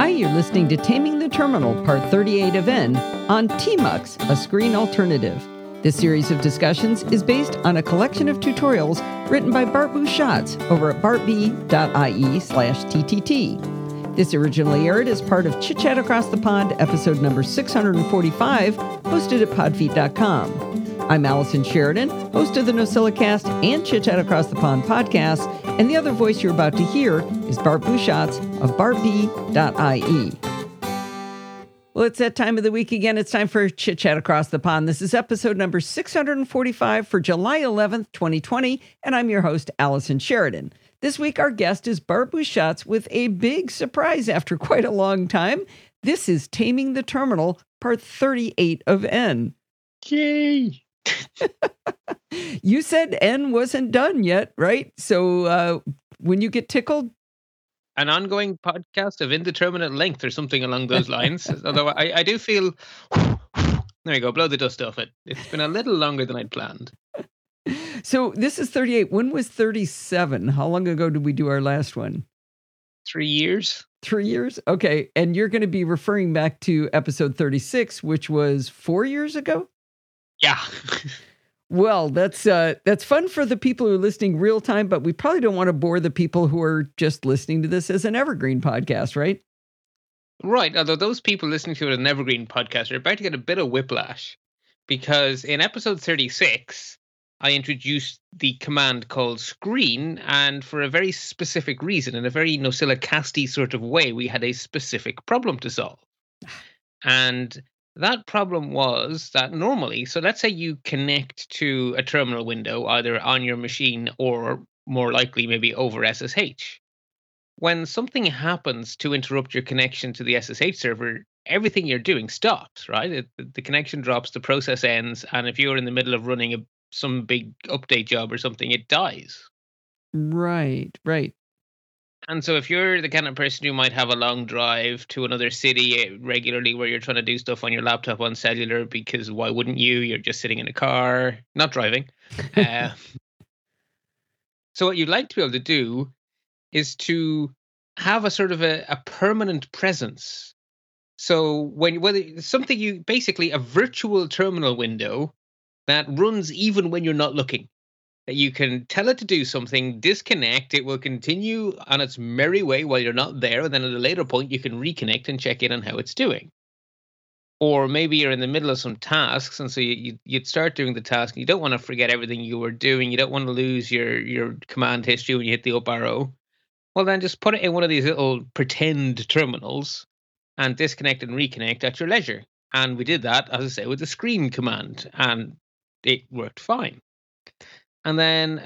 Hi, you're listening to Taming the Terminal, Part 38 of N, on TMUX, a screen alternative. This series of discussions is based on a collection of tutorials written by Bart Busschots over at bartb.ie slash ttt. This originally aired as part of Chit Chat Across the Pond, episode number 645, hosted at podfeet.com. I'm Allison Sheridan, host of the NosillaCast and Chit Chat Across the Pond podcast, and the other voice you're about to hear is Bart Busschots of bartb.ie. Well, it's that time of the week again. It's time for Chit Chat Across the Pond. This is episode number 645 for July 11th, 2020, and I'm your host, Allison Sheridan. This week, our guest is Bart Busschots with a big surprise after quite a long time. This is Taming the Terminal, part 38 of N. Yay! you said N wasn't done yet, right? So uh, when you get tickled, an ongoing podcast of indeterminate length or something along those lines. Although I, I do feel there you go, blow the dust off it. It's been a little longer than I'd planned. So this is 38. When was 37? How long ago did we do our last one? Three years. Three years? Okay. And you're going to be referring back to episode 36, which was four years ago? Yeah. well, that's uh, that's fun for the people who are listening real time, but we probably don't want to bore the people who are just listening to this as an evergreen podcast, right? Right. Although those people listening to it as an evergreen podcast are about to get a bit of whiplash because in episode 36, I introduced the command called screen, and for a very specific reason, in a very NosillaCasty sort of way, we had a specific problem to solve. And that problem was that normally, so let's say you connect to a terminal window either on your machine or more likely maybe over SSH. When something happens to interrupt your connection to the SSH server, everything you're doing stops, right? It, the connection drops, the process ends, and if you're in the middle of running a, some big update job or something, it dies. Right, right. And so, if you're the kind of person who might have a long drive to another city eh, regularly where you're trying to do stuff on your laptop on cellular, because why wouldn't you? You're just sitting in a car, not driving. uh, so, what you'd like to be able to do is to have a sort of a, a permanent presence. So, when whether something you basically a virtual terminal window that runs even when you're not looking you can tell it to do something, disconnect, it will continue on its merry way while you're not there, and then at a later point you can reconnect and check in on how it's doing. Or maybe you're in the middle of some tasks, and so you, you would start doing the task, and you don't want to forget everything you were doing. You don't want to lose your your command history when you hit the up arrow. Well, then just put it in one of these little pretend terminals and disconnect and reconnect at your leisure. And we did that, as I say, with the screen command, and it worked fine. And then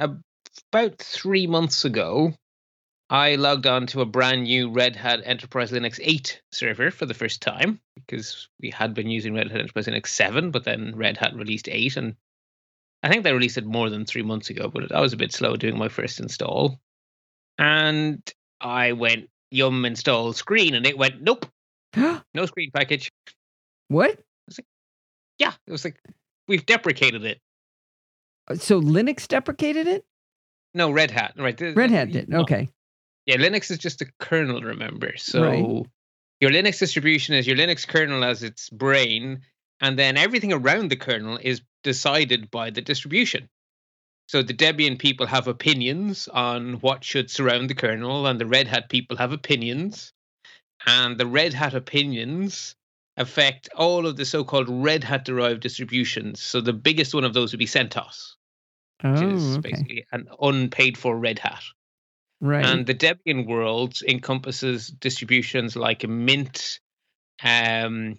about three months ago, I logged on to a brand new Red Hat Enterprise Linux 8 server for the first time because we had been using Red Hat Enterprise Linux 7, but then Red Hat released 8. And I think they released it more than three months ago, but I was a bit slow doing my first install. And I went yum install screen, and it went nope, no screen package. What? Like, yeah, it was like we've deprecated it. Uh, so Linux deprecated it? No, Red Hat. Right. Red Hat did. Okay. Yeah, Linux is just a kernel, remember? So right. your Linux distribution is your Linux kernel as its brain, and then everything around the kernel is decided by the distribution. So the Debian people have opinions on what should surround the kernel, and the Red Hat people have opinions. And the Red Hat opinions affect all of the so-called Red Hat derived distributions. So the biggest one of those would be CentOS, oh, which is okay. basically an unpaid for Red Hat. Right. And the Debian world encompasses distributions like Mint. Um,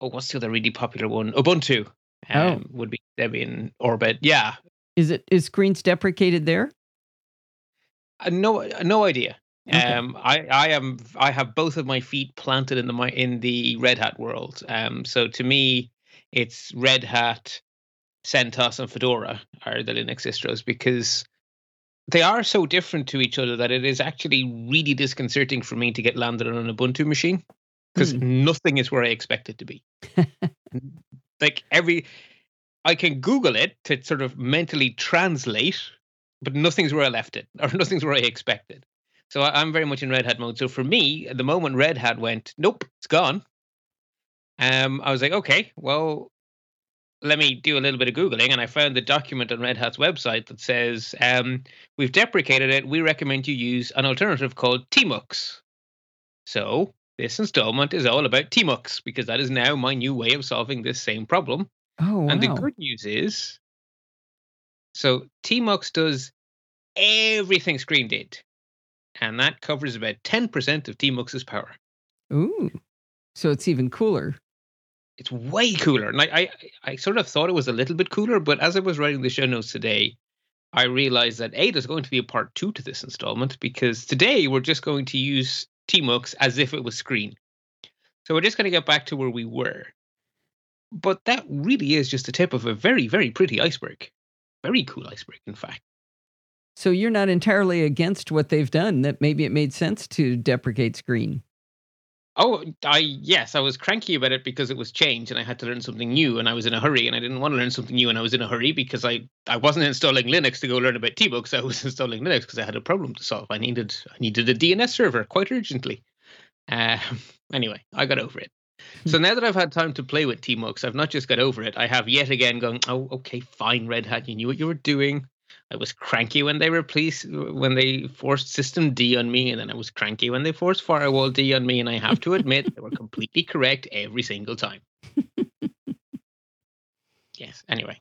oh, what's the other really popular one? Ubuntu. Um, oh. would be Debian Orbit. Yeah. Is it is screens deprecated there? Uh, no, no idea. Okay. Um, I, I am I have both of my feet planted in the my in the Red Hat world. Um, so to me, it's Red Hat, CentOS, and Fedora are the Linux distros because they are so different to each other that it is actually really disconcerting for me to get landed on an Ubuntu machine because Hmm. nothing is where I expect it to be. like every, I can Google it to sort of mentally translate, but nothing's where I left it or nothing's where I expected. So I, I'm very much in Red Hat mode. So for me, at the moment Red Hat went, nope, it's gone. Um, I was like, okay, well, let me do a little bit of googling, and I found the document on Red Hat's website that says um, we've deprecated it. We recommend you use an alternative called Tmux. So this installment is all about Tmux because that is now my new way of solving this same problem. Oh, wow. And the good news is, so Tmux does everything Screen did, and that covers about ten percent of Tmux's power. Ooh. So it's even cooler. It's way cooler, and I, I, I sort of thought it was a little bit cooler, but as I was writing the show notes today, I realized that a there's going to be a part two to this installment because today we're just going to use Tmux as if it was Screen. So we're just going to get back to where we were. But that really is just the tip of a very, very pretty iceberg. Very cool iceberg, in fact. So you're not entirely against what they've done, that maybe it made sense to deprecate screen. Oh, I yes, I was cranky about it because it was change and I had to learn something new and I was in a hurry and I didn't want to learn something new and I was in a hurry because I I wasn't installing Linux to go learn about Tmux. I was installing Linux because I had a problem to solve. I needed I needed a DNS server quite urgently. Uh, anyway, I got over it. So now that I've had time to play with Tmux, I've not just got over it. I have yet again gone. Oh, okay, fine, Red Hat. You knew what you were doing. I was cranky when they replaced when they forced systemd on me, and then I was cranky when they forced firewalld on me. And I have to admit, they were completely correct every single time. yes. Anyway,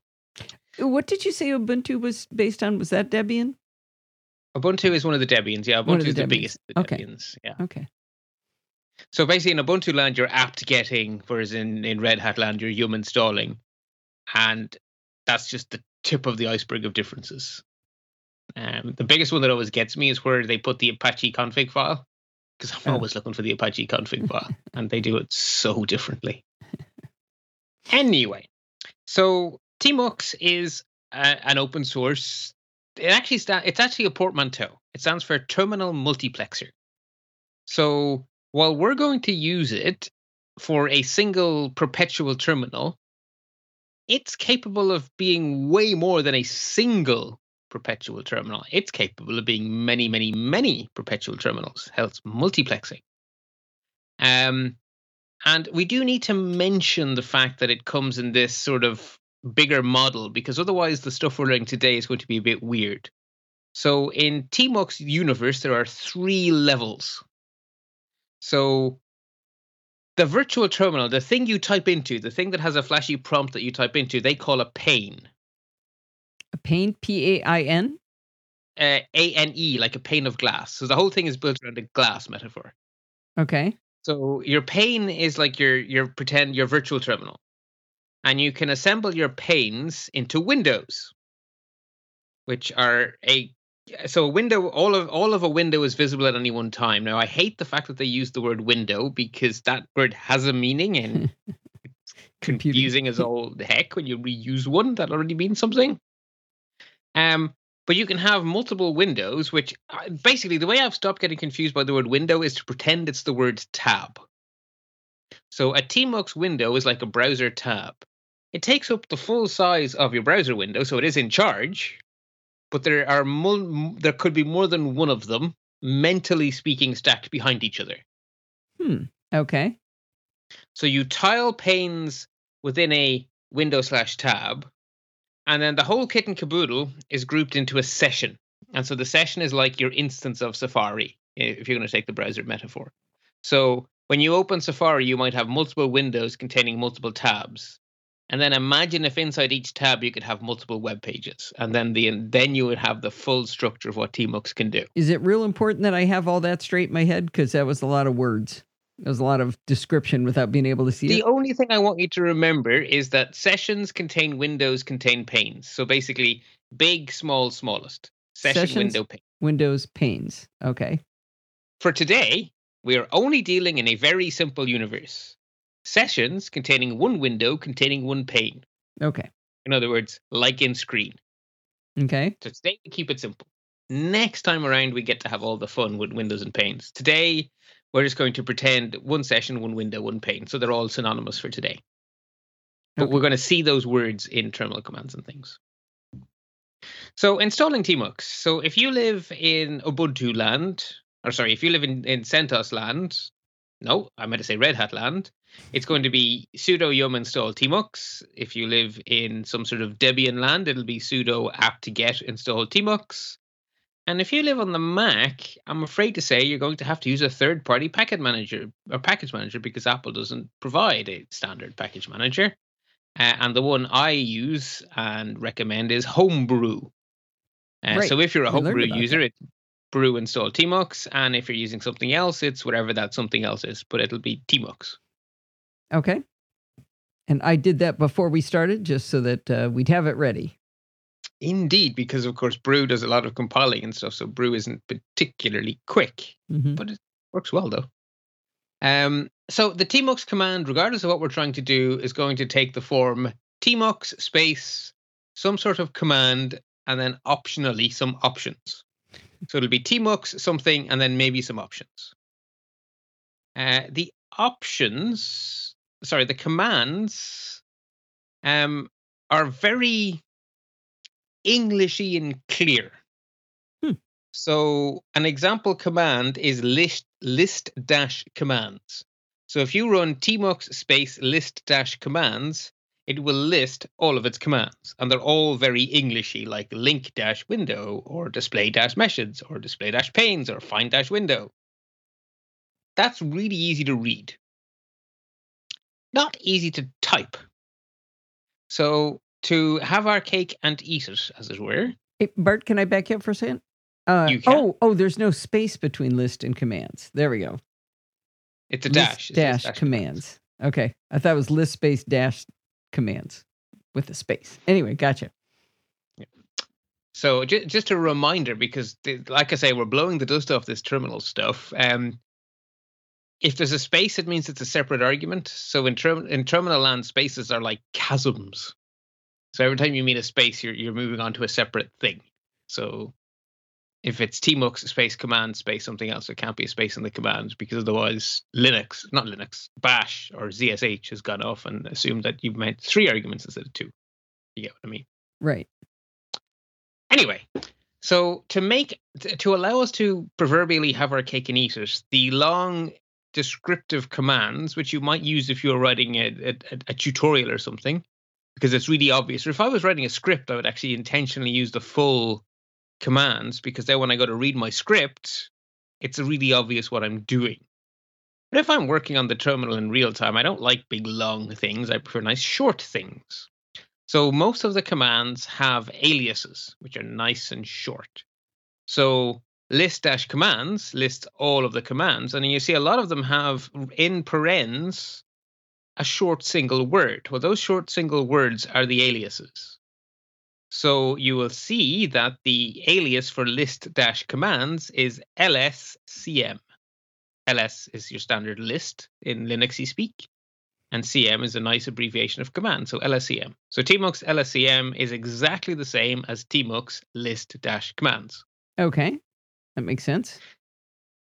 What did you say Ubuntu was based on? Was that Debian? Ubuntu is one of the Debians. Yeah, Ubuntu the is the Debians. biggest of the Okay. Debians. Yeah. Okay. So basically, in Ubuntu land, you're apt getting, whereas in, in Red Hat land, you're yum installing. And that's just the tip of the iceberg of differences. Um, the biggest one that always gets me is where they put the Apache config file, because I'm Oh. always looking for the Apache config file, and they do it so differently. Anyway, so Tmux is a, an open source. It actually sta- it's actually a portmanteau. It stands for Terminal Multiplexer. So while we're going to use it for a single perpetual terminal, it's capable of being way more than a single perpetual terminal. It's capable of being many, many, many perpetual terminals, hence multiplexing. Um, and we do need to mention the fact that it comes in this sort of bigger model because otherwise the stuff we're learning today is going to be a bit weird. So in Tmux universe, there are three levels. So the virtual terminal, the thing you type into, the thing that has a flashy prompt that you type into, they call a pane. A pane, P A I N? Uh, A N E, like a pane of glass. So the whole thing is built around a glass metaphor. Okay. So your pane is like your your pretend your virtual terminal, and you can assemble your panes into windows, which are a so a window. All of all of a window is visible at any one time. Now I hate the fact that they use the word window because that word has a meaning and confusing as all the heck when you reuse one that already means something. Um, but you can have multiple windows, which uh, basically the way I've stopped getting confused by the word window is to pretend it's the word tab. So a Tmux window is like a browser tab. It takes up the full size of your browser window, so it is in charge. But there are mul- there could be more than one of them, mentally speaking, stacked behind each other. Hmm. Okay. So you tile panes within a window slash tab, and then the whole kit and caboodle is grouped into a session. And so the session is like your instance of Safari, if you're going to take the browser metaphor. So when you open Safari, you might have multiple windows containing multiple tabs. And then imagine if inside each tab you could have multiple web pages, and then the then you would have the full structure of what Tmux can do. Is it real important that I have all that straight in my head? Because that was a lot of words. That was a lot of description without being able to see The it. only thing I want you to remember is that sessions contain windows contain panes. So basically, big, small, smallest. Session Sessions- window pane. Windows panes. Okay. For today, we are only dealing in a very simple universe. Sessions containing one window containing one pane. Okay. In other words, like in screen. Okay. So today we keep it simple. Next time around, we get to have all the fun with windows and panes. Today, we're just going to pretend one session, one window, one pane. So they're all synonymous for today. But Okay. we're going to see those words in terminal commands and things. So installing Tmux. So if you live in Ubuntu land, or sorry, if you live in, in CentOS land, no, I meant to say Red Hat land, it's going to be sudo yum install tmux. If you live in some sort of Debian land, it'll be sudo apt-get install tmux. And if you live on the Mac, I'm afraid to say you're going to have to use a third party packet manager or package manager because Apple doesn't provide a standard package manager. Uh, and the one I use and recommend is Homebrew. Uh, Right. So if you're a Homebrew user, it's brew install tmux. And if you're using something else, it's whatever that something else is, but it'll be tmux. Okay. And I did that before we started just so that uh, we'd have it ready. Indeed, because of course Brew does a lot of compiling and stuff, so Brew isn't particularly quick. Mhm. but it works well though. Um, so the tmux command, regardless of what we're trying to do, is going to take the form tmux space some sort of command and then optionally some options. So it'll be tmux something and then maybe some options. Uh, the options, sorry, the commands, um, are very Englishy and clear. So an example command is list list dash commands. So if you run tmux space list dash commands, it will list all of its commands, and they're all very Englishy, like link dash window or display dash messages or display dash panes or find dash window. That's really easy to read. Not easy to type. So to have our cake and eat it, as it were, Hey, Bart, can I back you up for a second? Uh, You can. Oh, oh, there's no space between list and commands. There we go. it's a List dash. Dash commands. Okay. I thought it was list space dash commands with a space. Anyway, gotcha. So ju- just a reminder, because like I say, we're blowing the dust off this terminal stuff. Um, if there's a space, it means it's a separate argument. So in, term- in terminal land, spaces are like chasms. So every time you meet a space, you're you're moving on to a separate thing. So if it's tmux space command space something else, it can't be a space in the command because otherwise Linux, not Linux, Bash or ZSH has gone off and assumed that you've meant three arguments instead of two. You get what I mean? Right. Anyway, so to make to allow us to proverbially have our cake and eat it, the long descriptive commands, which you might use if you're writing a, a, a- tutorial or something, because it's really obvious. Or if I was writing a script, I would actually intentionally use the full commands because then when I go to read my script, it's really obvious what I'm doing. But if I'm working on the terminal in real time, I don't like big long things. I prefer nice short things. So most of the commands have aliases, which are nice and short. So list dash commands lists all of the commands, and you see a lot of them have in parens a short single word. Well, those short single words are the aliases. So you will see that the alias for list dash commands is lscm. ls is your standard list in Linuxy speak and CM is a nice abbreviation of command, so LSCM. So tmux LSCM is exactly the same as tmux list dash commands. Okay. That makes sense.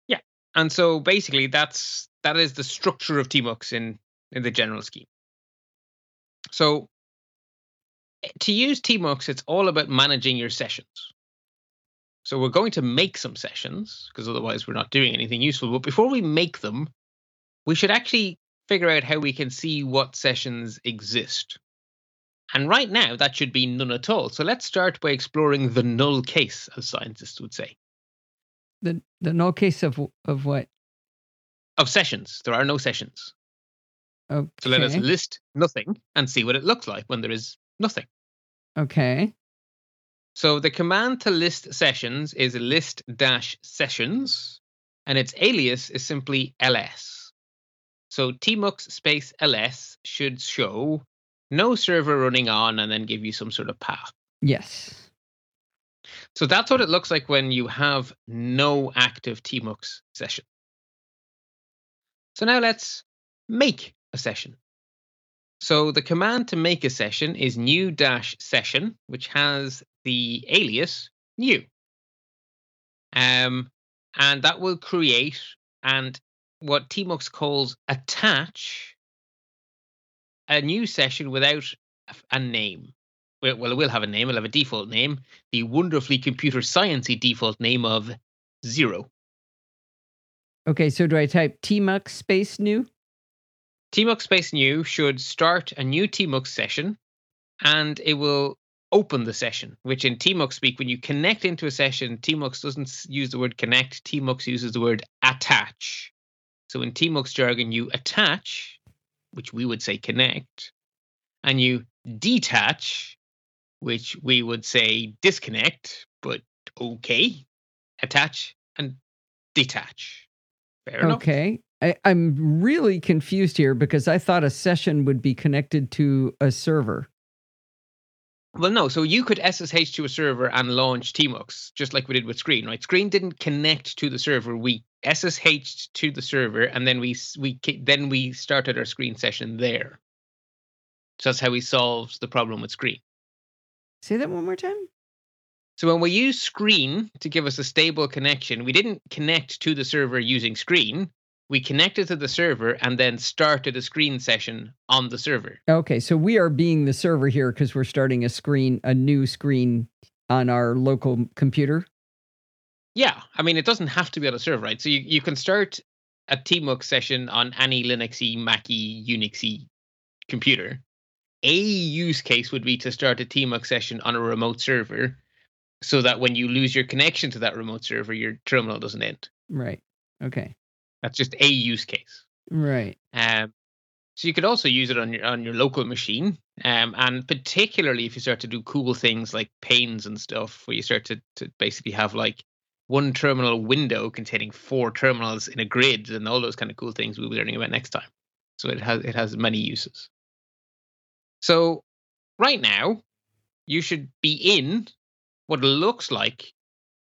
Yeah, and so basically that's that is the structure of tmux in in the general scheme. So eh, to use tmux it's all about managing your sessions. So we're going to make some sessions because otherwise we're not doing anything useful, but before we make them we should actually figure out how we can see what sessions exist. And right now, that should be none at all. So let's start by exploring the null case, as scientists would say, The the null case of of what? of sessions. There are no sessions. Okay. So let us list nothing and see what it looks like when there is nothing. okay. So the command to list sessions is list dash sessions, and its alias is simply ls. So tmux space ls should show no server running on and then give you some sort of path. Yes. So that's what it looks like when you have no active tmux session. So now let's make a session. So the command to make a session is new dash session, which has the alias new. Um, and that will create and what tmux calls attach a new session without a- a name. Well, well, it will have a name. It'll have a default name, the wonderfully computer sciencey default name of zero. Okay, so do I type tmux space new? tmux space new should start a new tmux session and it will open the session, which in tmux speak, when you connect into a session, tmux doesn't use the word connect, tmux uses the word attach. So in tmux jargon, you attach, which we would say connect, and you detach, which we would say disconnect, but okay, attach and detach. Fair enough. Okay. I, I'm really confused here because I thought a session would be connected to a server. Well, no. So you could SSH to a server and launch tmux, just like we did with Screen, right? Screen didn't connect to the server. We SSH'd to the server, and then we we then we started our Screen session there. So that's how we solved the problem with Screen. Say that one more time. So when we use Screen to give us a stable connection, we didn't connect to the server using Screen. We connected to the server and then started a Screen session on the server. Okay, so we are being the server here because we're starting a screen, a new screen on our local computer. Yeah, I mean, it doesn't have to be on a server, right? So you, you can start a tmux session on any Linuxy, Mackie, Unixy computer. A use case would be to start a tmux session on a remote server so that when you lose your connection to that remote server, your terminal doesn't end. Right. Okay. That's just a use case. Right. Um, so you could also use it on your on your local machine, um, and particularly if you start to do cool things like panes and stuff, where you start to to basically have like one terminal window containing four terminals in a grid, and all those kind of cool things we'll be learning about next time. So it has it has many uses. So right now, you should be in what looks like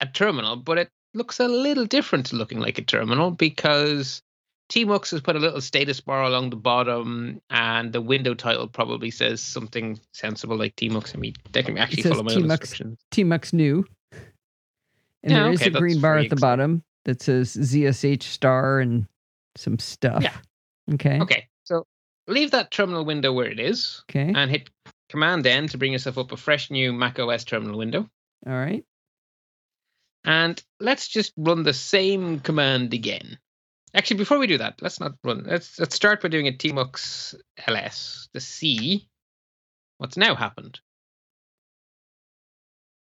a terminal, but it looks a little different to looking like a terminal because Tmux has put a little status bar along the bottom, and the window title probably says something sensible like Tmux. I mean, they can actually follow my own Tmux. instructions. Tmux new. And Yeah, there is okay, a green bar at the bottom that says ZSH star and some stuff. Yeah. Okay. Okay, leave that terminal window where it is, Okay. and hit Command N to bring yourself up a fresh new Mac OS terminal window. All right. And let's just run the same command again. Actually, before we do that, let's not run. Let's let's start by doing a tmux ls to see what's now happened.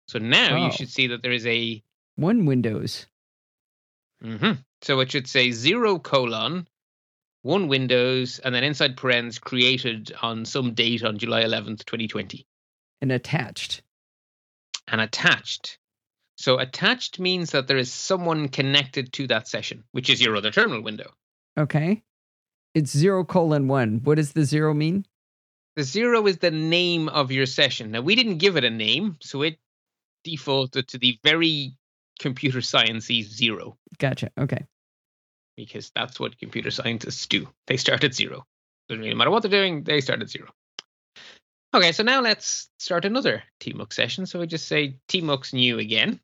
So now Oh. you should see that there is a. One Windows. mhm. So it should say zero colon one Windows and then inside parens created on some date on July 11th, 2020, and attached. and attached. So attached means that there is someone connected to that session, which is your other terminal window. Okay. It's zero colon one. What does the zero mean? The zero is the name of your session. Now we didn't give it a name, so it defaulted to the very computer sciencey zero Gotcha. Okay. Because that's what computer scientists do. They start at zero. Doesn't really matter what they're doing, they start at zero. Okay, so now let's start another tmux session. So we just say tmux new again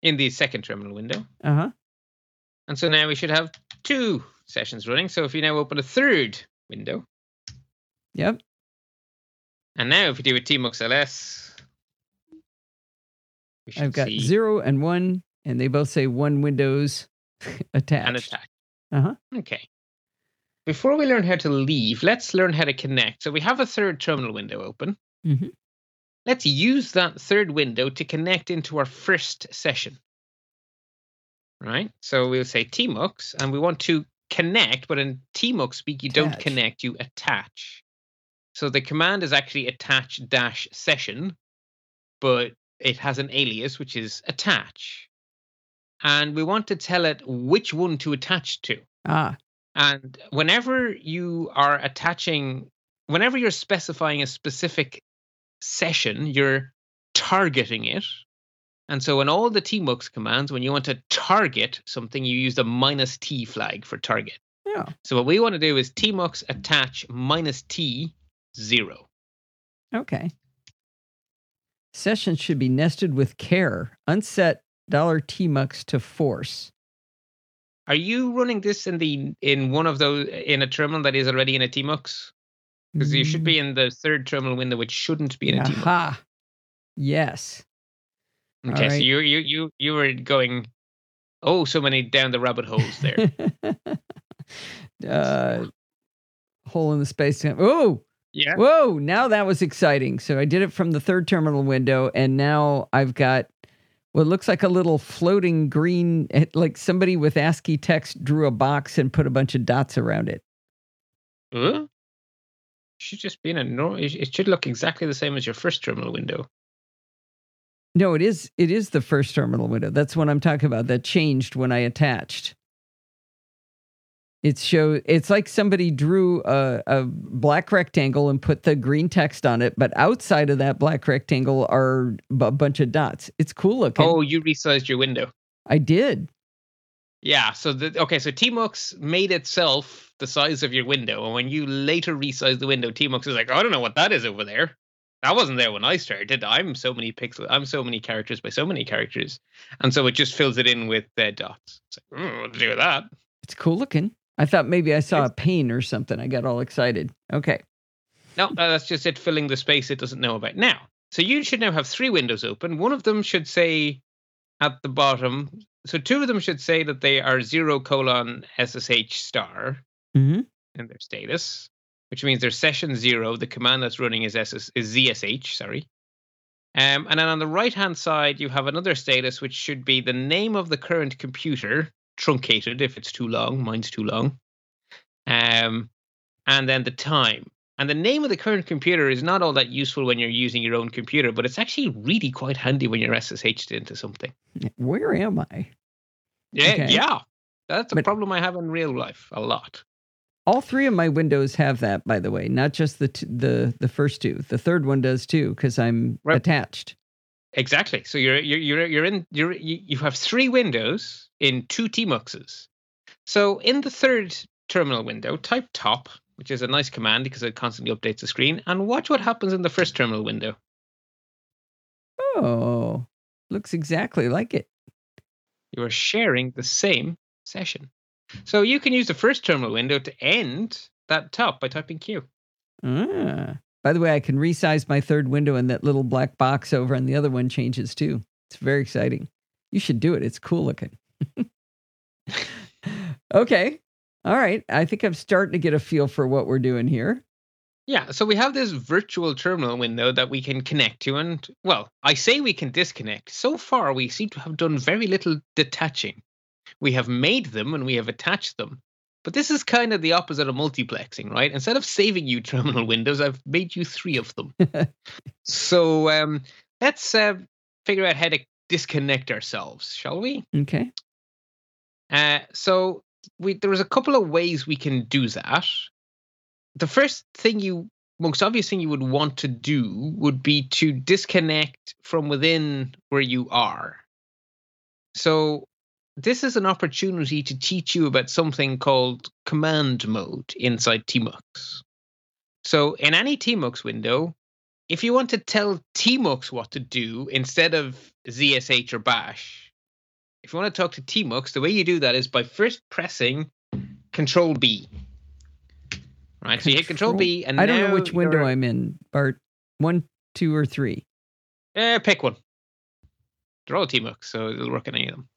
in the second terminal window. Uh huh. And so now we should have two sessions running. So if you now open a third window, Yep. and now if we do a tmux ls, I've got see zero and one, and they both say one Windows attached. and attach. Uh-huh. Okay. Before we learn how to leave, let's learn how to connect. So we have a third terminal window open. Mhm. Let's use that third window to connect into our first session. Right? So we'll say tmux, and we want to connect, but in tmux speak, you don't connect, you attach. So the command is actually attach dash session, but it has an alias, which is attach. And we want to tell it which one to attach to. Ah. And whenever you are attaching, whenever you're specifying a specific session, you're targeting it. And so in all the tmux commands, when you want to target something, you use the minus t flag for target. Yeah. So what we want to do is tmux attach minus t zero. Okay. Sessions should be nested with care. Unset dollar $tmux to force. Are you running this in the in one of those in a terminal that is already in a tmux? Because you should be in the third terminal window, which shouldn't be in a tmux. Aha. Yes. Okay, so you you you you were going Oh, so many down the rabbit holes there. uh, hole in the space. Oh, yeah. whoa! Now that was exciting. So I did it from the third terminal window, and now I've got what looks like a little floating green, eh, like somebody with ASCII text drew a box and put a bunch of dots around it. Huh? Should just be in a normal. It should look exactly the same as your first terminal window. No, it is. It is the first terminal window. That's what I'm talking about. That changed when I attached. It show. It's like somebody drew a, a black rectangle and put the green text on it, but outside of that black rectangle are a bunch of dots. It's cool looking. Oh, you resized your window. I did. Yeah. So the okay. So Tmux made itself the size of your window, and when you later resize the window, Tmux is like, oh, I don't know what that is over there. That wasn't there when I started. I'm so many pixels. I'm so many characters by so many characters, and so it just fills it in with uh, dots. It's like, mm, what to do with that? It's cool looking. I thought maybe I saw a pane or something. I got all excited. Okay. No, that's just it filling the space it doesn't know about. Now, so you should now have three windows open. One of them should say at the bottom, so two of them should say that they are zero colon SSH star Mm-hmm. in their status, which means their session zero, the command that's running is, SS, is ZSH, sorry. Um, and then on the right hand side, you have another status which should be the name of the current computer, truncated if it's too long. Mine's too long. Um, and then the time. And the name of the current computer is not all that useful when you're using your own computer, but it's actually really quite handy when you're SSH'd into something. Where am I? Yeah, Okay. yeah. That's a But- problem I have in real life a lot. All three of my windows have that, by the way, not just the t- the the first two. The third one does too, because I'm Right. attached. Exactly. So you're you're you're you're in you're you, you have three windows in two tmuxes. So in the third terminal window, type top, which is a nice command because it constantly updates the screen, and watch what happens in the first terminal window. Oh, looks exactly like it. You are sharing the same session. So you can use the first terminal window to end that top by typing Q. Ah. By the way, I can resize my third window, and that little black box over on the other one changes too. It's very exciting. You should do it. It's cool looking. okay. All right. I think I'm starting to get a feel for what we're doing here. Yeah, so we have this virtual terminal window that we can connect to, and well, I say we can disconnect. So far, we seem to have done very little detaching. We have made them and we have attached them. But this is kind of the opposite of multiplexing, right? Instead of saving you terminal windows, I've made you three of them. so um, let's uh, figure out how to disconnect ourselves, shall we? Okay. Uh, so we there was a couple of ways we can do that. The first thing you most obvious thing you would want to do would be to disconnect from within where you are. So this is an opportunity to teach you about something called command mode inside Tmux. So in any Tmux window, if you want to tell Tmux what to do instead of ZSH or Bash, if you want to talk to Tmux, the way you do that is by first pressing Control B. Right, so you hit Control B, and I don't know which window I'm in, Bart. One, two, or three. Eh, pick one. They're all Tmux, so it'll work on any of them.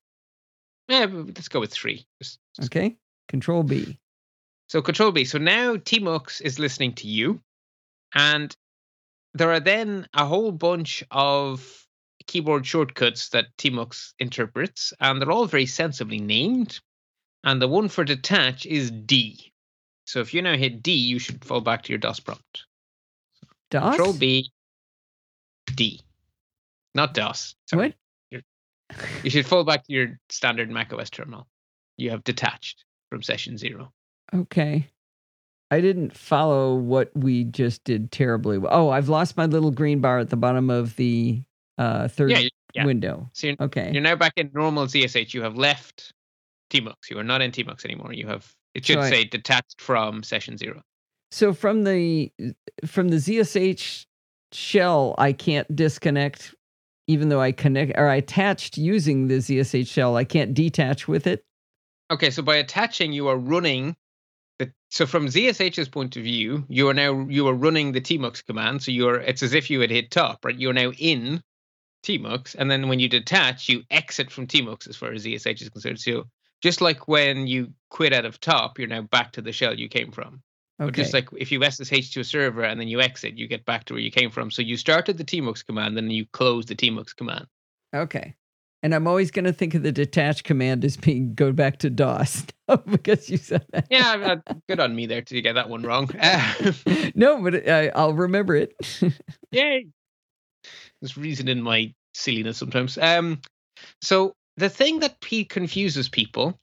Yeah, let's go with three. Just- just- Okay. Control B. So Control B. So now Tmux is listening to you, and there are then a whole bunch of keyboard shortcuts that Tmux interprets, and they're all very sensibly named. And the one for detach is D. So if you now hit D, you should fall back to your DOS prompt. DOS. Control B, D, not DOS. Sorry. What? You should fall back to your standard macOS terminal. You have detached from session zero. Okay. I didn't follow what we just did terribly well. Oh, I've lost my little green bar at the bottom of the uh, third Yeah, yeah. window. So you're, Okay. you're now back in normal ZSH. You have left Tmux. You are not in Tmux anymore. You have it should So I- say detached from session zero. So from the from the ZSH shell, I can't disconnect, even though I connect or I attached using the ZSH shell. I can't detach with it. Okay, so by attaching, you are running the. So from ZSH's point of view, you are now you are running the Tmux command. So you're it's as if you had hit top, right? You're now in tmux and then when you detach you exit from tmux as far as ZSH is concerned so just like when you quit out of top you're now back to the shell you came from Okay. just like if you SSH to a server and then you exit you get back to where you came from so you started the tmux command and then you close the tmux command okay. And I'm always going to think of the detach command as being go back to DOS because you said that. yeah good on me there to get that one wrong no, but I, I'll remember it. Yay! There's reason in my silliness sometimes. Um, so the thing that P confuses people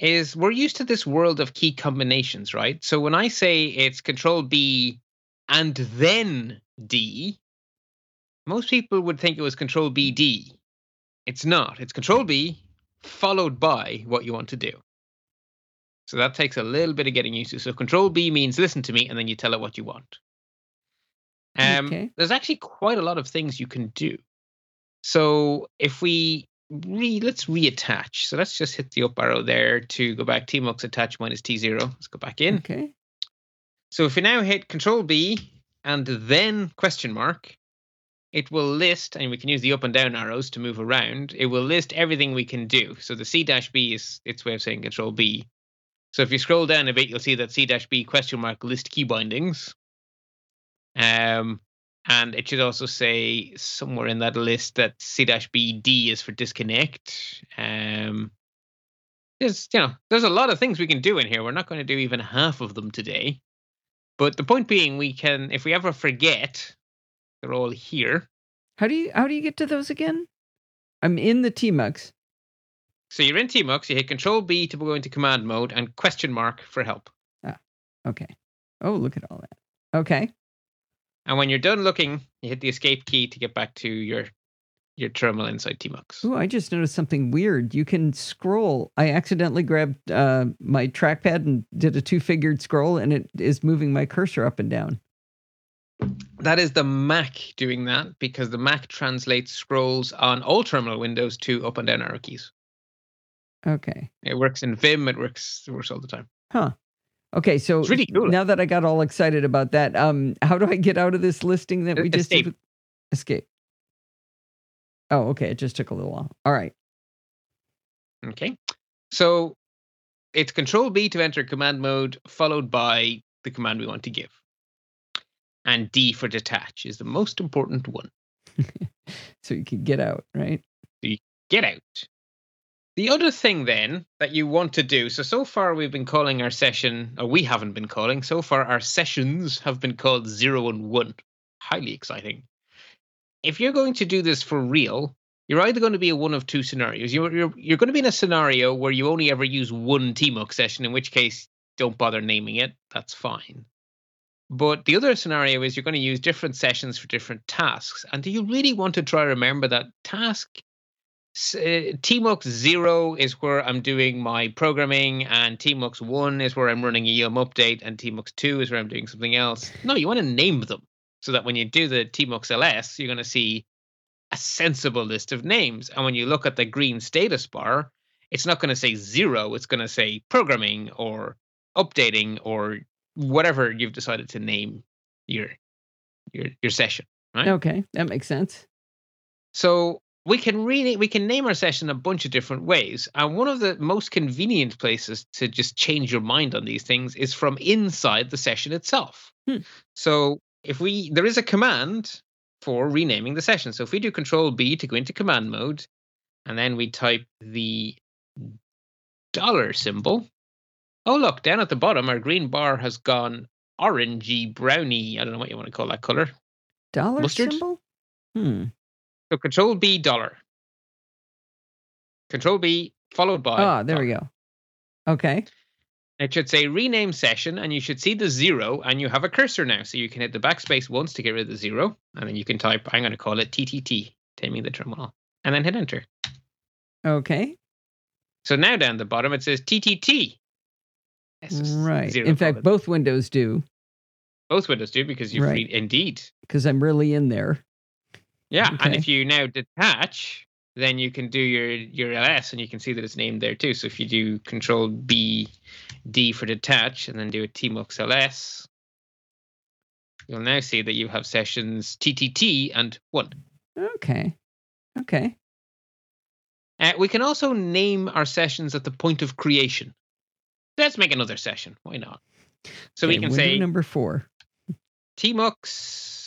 is we're used to this world of key combinations, right? So when I say it's Control B and then D, most people would think it was Control B D. It's not. It's Control B followed by what you want to do. So that takes a little bit of getting used to. So Control B means listen to me, and then you tell it what you want. Um, Okay. There's actually quite a lot of things you can do. So if we re let's reattach. So let's just hit the up arrow there to go back. Tmux attach minus T0. Let's go back in. Okay. So if we now hit Control B and then question mark, it will list, and we can use the up and down arrows to move around. It will list everything we can do. So the C dash B is its way of saying Control B. So if you scroll down a bit, you'll see that C dash B question mark list key bindings. Um, and it should also say somewhere in that list that C dash B D is for disconnect. Um, there's you know there's a lot of things we can do in here. We're not going to do even half of them today. But the point being, we can, if we ever forget, they're all here. How do you how do you get to those again? I'm in the Tmux. So you're in Tmux, you hit Control B to go into command mode and question mark for help. Ah, okay. Oh, look at all that. Okay. And when you're done looking, you hit the escape key to get back to your your terminal inside Tmux. Ooh, I just noticed something weird. You can scroll. I accidentally grabbed uh, my trackpad and did a two-figured scroll, and it is moving my cursor up and down. That is the Mac doing that because the Mac translates scrolls on all terminal windows to up and down arrow keys. Okay. It works in Vim, it works it works all the time. Huh. Okay, so really cool. now that I got all excited about that, um, how do I get out of this listing that we just did escape. escape? Oh, okay. It just took a little while. All right. Okay. So it's Control B to enter command mode, followed by the command we want to give. And D for detach is the most important one. So you can get out, right? Get out. The other thing then that you want to do, so so far we've been calling our session, or we haven't been calling, so far our sessions have been called zero and one. Highly exciting. If you're going to do this for real, you're either going to be a one of two scenarios. You're, you're, you're going to be in a scenario where you only ever use one TMUX session, in which case, don't bother naming it. That's fine. But the other scenario is you're going to use different sessions for different tasks. And do you really want to try to remember that task uh, TMUX 0 is where I'm doing my programming, and TMUX 1 is where I'm running a Yum update, and TMUX 2 is where I'm doing something else. No, you want to name them so that when you do the TMUX LS, you're going to see a sensible list of names. And when you look at the green status bar, it's not going to say zero, it's going to say programming or updating or whatever you've decided to name your your your session. Right. Okay, that makes sense. So we can really we can name our session a bunch of different ways. And one of the most convenient places to just change your mind on these things is from inside the session itself. Hmm. So if we there is a command for renaming the session. So if we do control B to go into command mode, and then we type the dollar symbol. Oh look, down at the bottom our green bar has gone orangey browny. I don't know what you want to call that color. Dollar Mustard? symbol? Hmm. So control B dollar. Control B followed by. Ah, there we go. Okay. It should say rename session, and you should see the zero, and you have a cursor now. So you can hit the backspace once to get rid of the zero, and then you can type, I'm going to call it TTT, taming the terminal, and then hit enter. Okay. So now down the bottom it says TTT. Right. In fact, both windows do both windows do because you've Right. indeed. because I'm really in there. Yeah, and if you now detach, then you can do your your ls, and you can see that it's named there too. So if you do Control B, D for detach, and then do a tmux ls, you'll now see that you have sessions TTT and one. Okay. Okay. Uh, we can also name our sessions at the point of creation. Let's make another session. Why not? So we can say number four. tmux.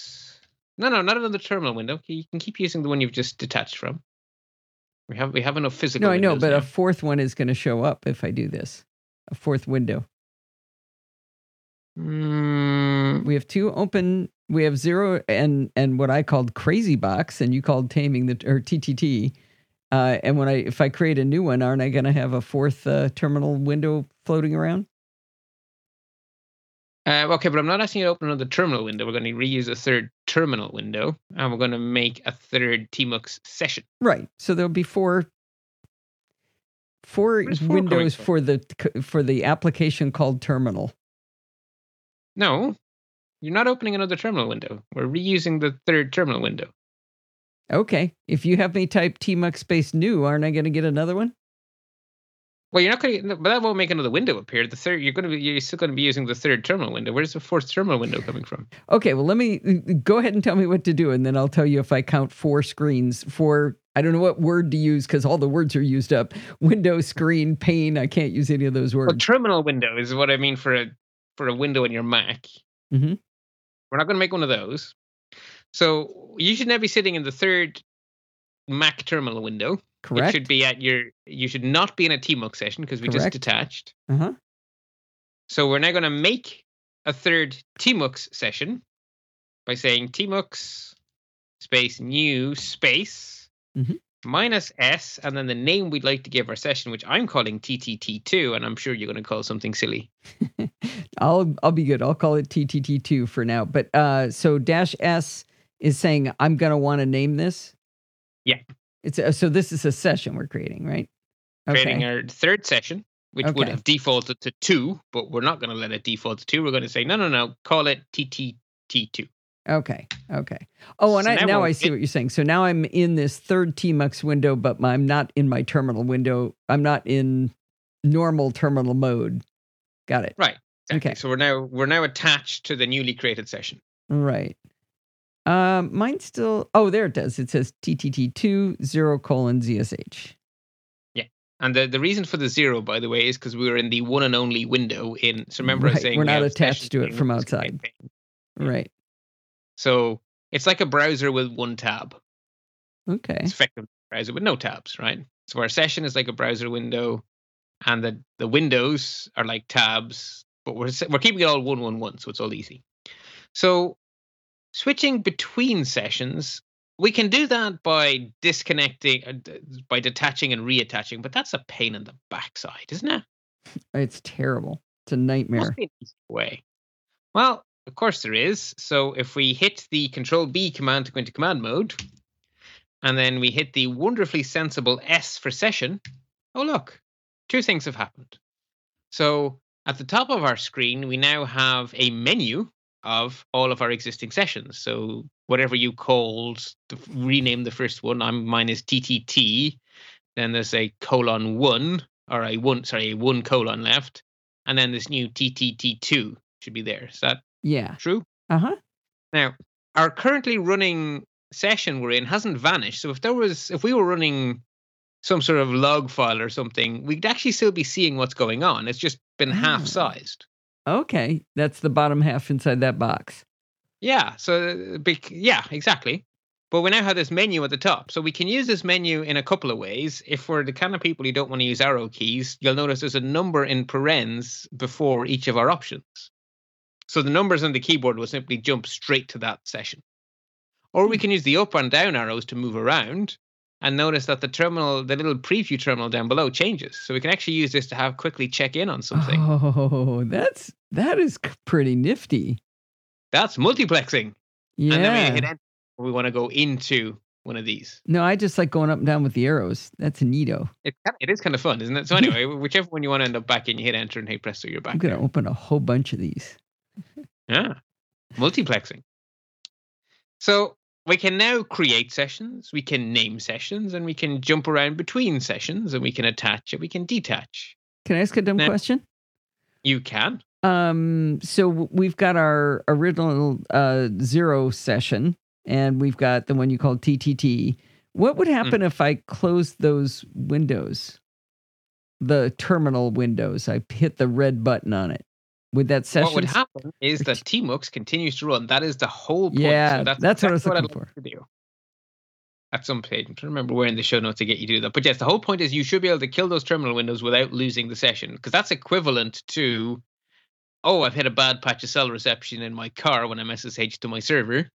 No, no, not another terminal window. You can keep using the one you've just detached from. We have we have enough physical. No, I know, but now. a fourth one is going to show up if I do this. A fourth window. Mm, We have two open. We have zero and and what I called crazy box, and you called taming the or TTT. Uh, and when I if I create a new one, aren't I going to have a fourth uh, terminal window floating around? Uh, okay, but I'm not asking you to open another terminal window. We're going to reuse a third terminal window, and we're going to make a third tmux session. Right. So there'll be four four four windows for the for the application called terminal. No, you're not opening another terminal window. We're reusing the third terminal window. Okay. If you have me type tmux space new, aren't I going to get another one? Well, you're not going to, but that won't make another window appear. The third, you're going to be, you're still going to be using the third terminal window. Where's the fourth terminal window coming from? Okay, well, let me go ahead and tell me what to do, and then I'll tell you if I count four screens for. I don't know what word to use because all the words are used up. Window, screen, pane. I can't use any of those Well, words. terminal window is what I mean for a for a window in your Mac. Mhm. We're not going to make one of those. So you should now be sitting in the third Mac terminal window. Correct. It should be at your. You should not be in a TMUX session because we just Correct. detached. Uh huh. So we're now going to make a third TMUX session by saying TMUX space new space Mhm. minus S and then the name we'd like to give our session, which I'm calling TTT2, and I'm sure you're going to call something silly. I'll I'll be good. I'll call it TTT two for now. But uh, so dash S is saying I'm gonna want to name this. Yeah. It's a, so this is a session we're creating, right? Creating our third session, which would have defaulted to two, but we're not going to let it default to two. We're going to say, no, no, no, call it TTT2. Okay. Okay. Oh, and So I, now now I see get- what you're saying. So now I'm in this third TMUX window, but I'm not in my terminal window. I'm not in normal terminal mode. Got it. Right. Exactly. Okay. So we're now we're now attached to the newly created session. Right. Um, mine still. Oh, there it does. It says TTT2 zero colon ZSH. Yeah. And the, the reason for the zero, by the way, is because we were in the one and only window in. So remember, I was saying we're not attached to it from outside. campaign. Right. So it's like a browser with one tab. Okay. It's effectively a browser with no tabs, right? So our session is like a browser window, and the the windows are like tabs, but we're we're keeping it all one one one, so it's all easy. So switching between sessions, we can do that by disconnecting, uh, by detaching and reattaching, but that's a pain in the backside, isn't it? It's terrible. It's a nightmare. be an easy way. Well, of course there is. So if we hit the Control B command to go into command mode, and then we hit the wonderfully sensible S for session, oh look, two things have happened. So at the top of our screen, we now have a menu of all of our existing sessions. So whatever you called, the, rename the first one. I'm mine is TTT. Then there's a colon one, or a one, sorry, a one colon left, and then this new TTT2 should be there. Is that Yeah. true? Uh huh. Now, our currently running session we're in hasn't vanished. So if there was, if we were running some sort of log file or something, we'd actually still be seeing what's going on. It's just been Ah. half sized. Okay. That's the bottom half inside that box. Yeah. So, uh, bec- yeah, exactly. But we now have this menu at the top. So we can use this menu in a couple of ways. If we're the kind of people who don't want to use arrow keys, you'll notice there's a number in parens before each of our options. So the numbers on the keyboard will simply jump straight to that session. Or we hmm. can use the up and down arrows to move around and notice that the terminal, the little preview terminal down below changes. So we can actually use this to have quickly check in on something. Oh, that's that is pretty nifty. That's multiplexing. Yeah. And then we hit enter. We want to go into one of these. no, I just like going up and down with the arrows. That's a neato. It, it is kind of fun, isn't it? So anyway, whichever one you want to end up back in, you hit enter and hey presto, you're back I'm gonna there. open a whole bunch of these. Yeah, multiplexing. So we can now create sessions, we can name sessions, and we can jump around between sessions, and we can attach and we can detach. Can I ask a dumb Nah. question? You can. Um, so we've got our original uh, zero session, and we've got the one you called TTT. What would happen if I closed those windows? The terminal windows. I hit the red button on it. Would that session? What would happen is that Tmux continues to run. That is the whole point. Yeah, so that's, that's what I was exactly looking for. like to do. At some page, I'm trying to remember where in the show notes to get you to do that. But yes, the whole point is you should be able to kill those terminal windows without losing the session, because that's equivalent to, oh, I've hit a bad patch of cell reception in my car when I'm SSH to my server.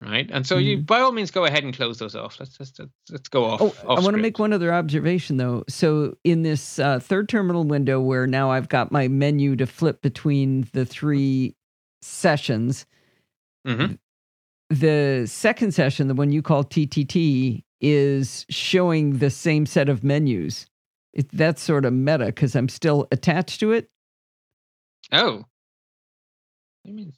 Right, and so you Mhm. by all means go ahead and close those off. Let's let's let's, let's go off. Oh, off I want to make one other observation though. So in this uh, third terminal window, where now I've got my menu to flip between the three sessions, Mhm. the second session, the one you call TTT, is showing the same set of menus. It, that's sort of meta because I'm still attached to it. Oh. I mean,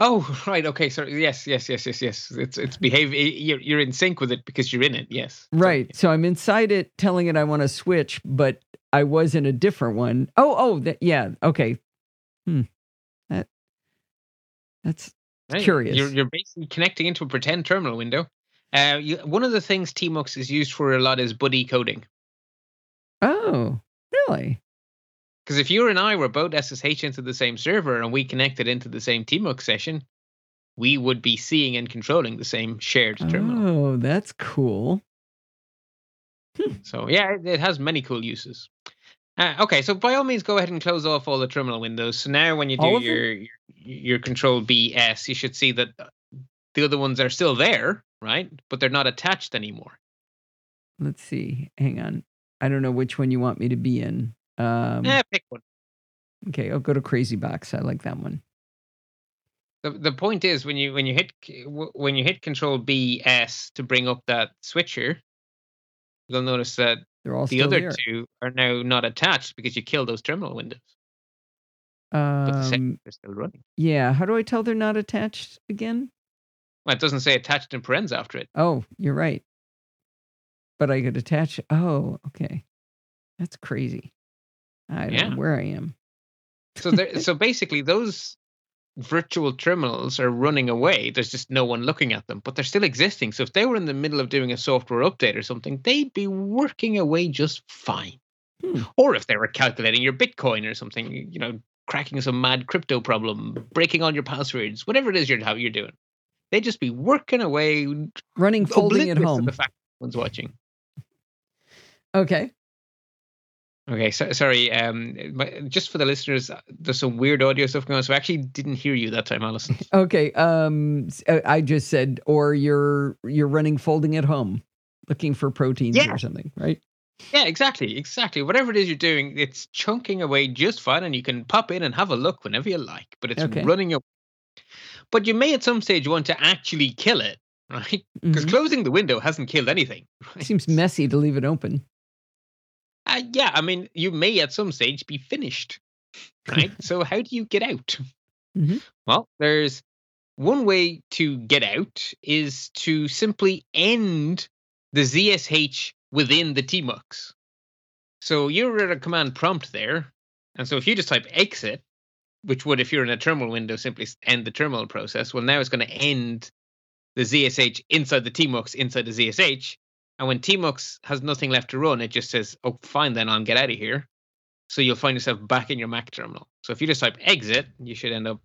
oh, right. Okay. Sorry. Yes. Yes. Yes. Yes. Yes. It's it's behave. You're you're in sync with it because you're in it. Yes. So- Right. So I'm inside it telling it I want to switch, but I was in a different one. Oh, oh, that, yeah. Okay. Hmm. That that's Right. curious. You're you're basically connecting into a pretend terminal window. Uh, you, one of the things Tmux is used for a lot is buddy coding. oh, really? Because if you and I were both SSH into the same server and we connected into the same Tmux session, we would be seeing and controlling the same shared terminal. Oh, that's cool. So yeah, it, has many cool uses. Uh, okay, so by all means, go ahead and close off all the terminal windows. So now, when you do All of them? your, your your Control BS, you should see that uh, the other ones are still there, right? But they're not attached anymore. Let's see. Hang on. I don't know which one you want me to be in. Um, Eh, pick one. Okay, I'll go to Crazy Box. I like that one. The, the point is when you when you hit when you hit Control BS to bring up that switcher, you'll notice that They're all the other there. two are now not attached because you killed those terminal windows, but the second Um, they're still running. yeah. How do I tell they're not attached again? Well, it doesn't say attached in parens after it. Oh, you're right. But I could attach. Oh, okay. That's crazy. I don't Yeah. know where I am. So there, so basically, those virtual terminals are running away. There's just no one looking at them, but they're still existing. So if they were in the middle of doing a software update or something, they'd be working away just fine. Hmm. Or if they were calculating your Bitcoin or something, you know, cracking some mad crypto problem, breaking all your passwords, whatever it is you're how you're doing, they'd just be working away, Running, folding at home. the fact no one's watching. Okay. Okay, so, sorry. Um, but just for the listeners, there's some weird audio stuff going on, so I actually didn't hear you that time, Allison. Okay. Um, uh, I just said, or you're you're running folding at home, looking for proteins Yeah. or something, right? Yeah, exactly, exactly. Whatever it is you're doing, it's chunking away just fine, and you can pop in and have a look whenever you like. But it's Okay. running away. But you may at some stage want to actually kill it, right? Because Mhm. closing the window hasn't killed anything. Right? Seems messy to leave it open. Uh, yeah, I mean, you may at some stage be finished, right? so how do you get out? Mhm. Well, there's one way to get out is to simply end the ZSH within the tmux. So you're at a command prompt there, and so if you just type exit, which would, if you're in a terminal window, simply end the terminal process. Well, now it's going to end the ZSH inside the tmux inside the ZSH. And when tmux has nothing left to run, it just says, "Oh, fine, then I'll get out of here." So you'll find yourself back in your Mac terminal. So if you just type exit, you should end up,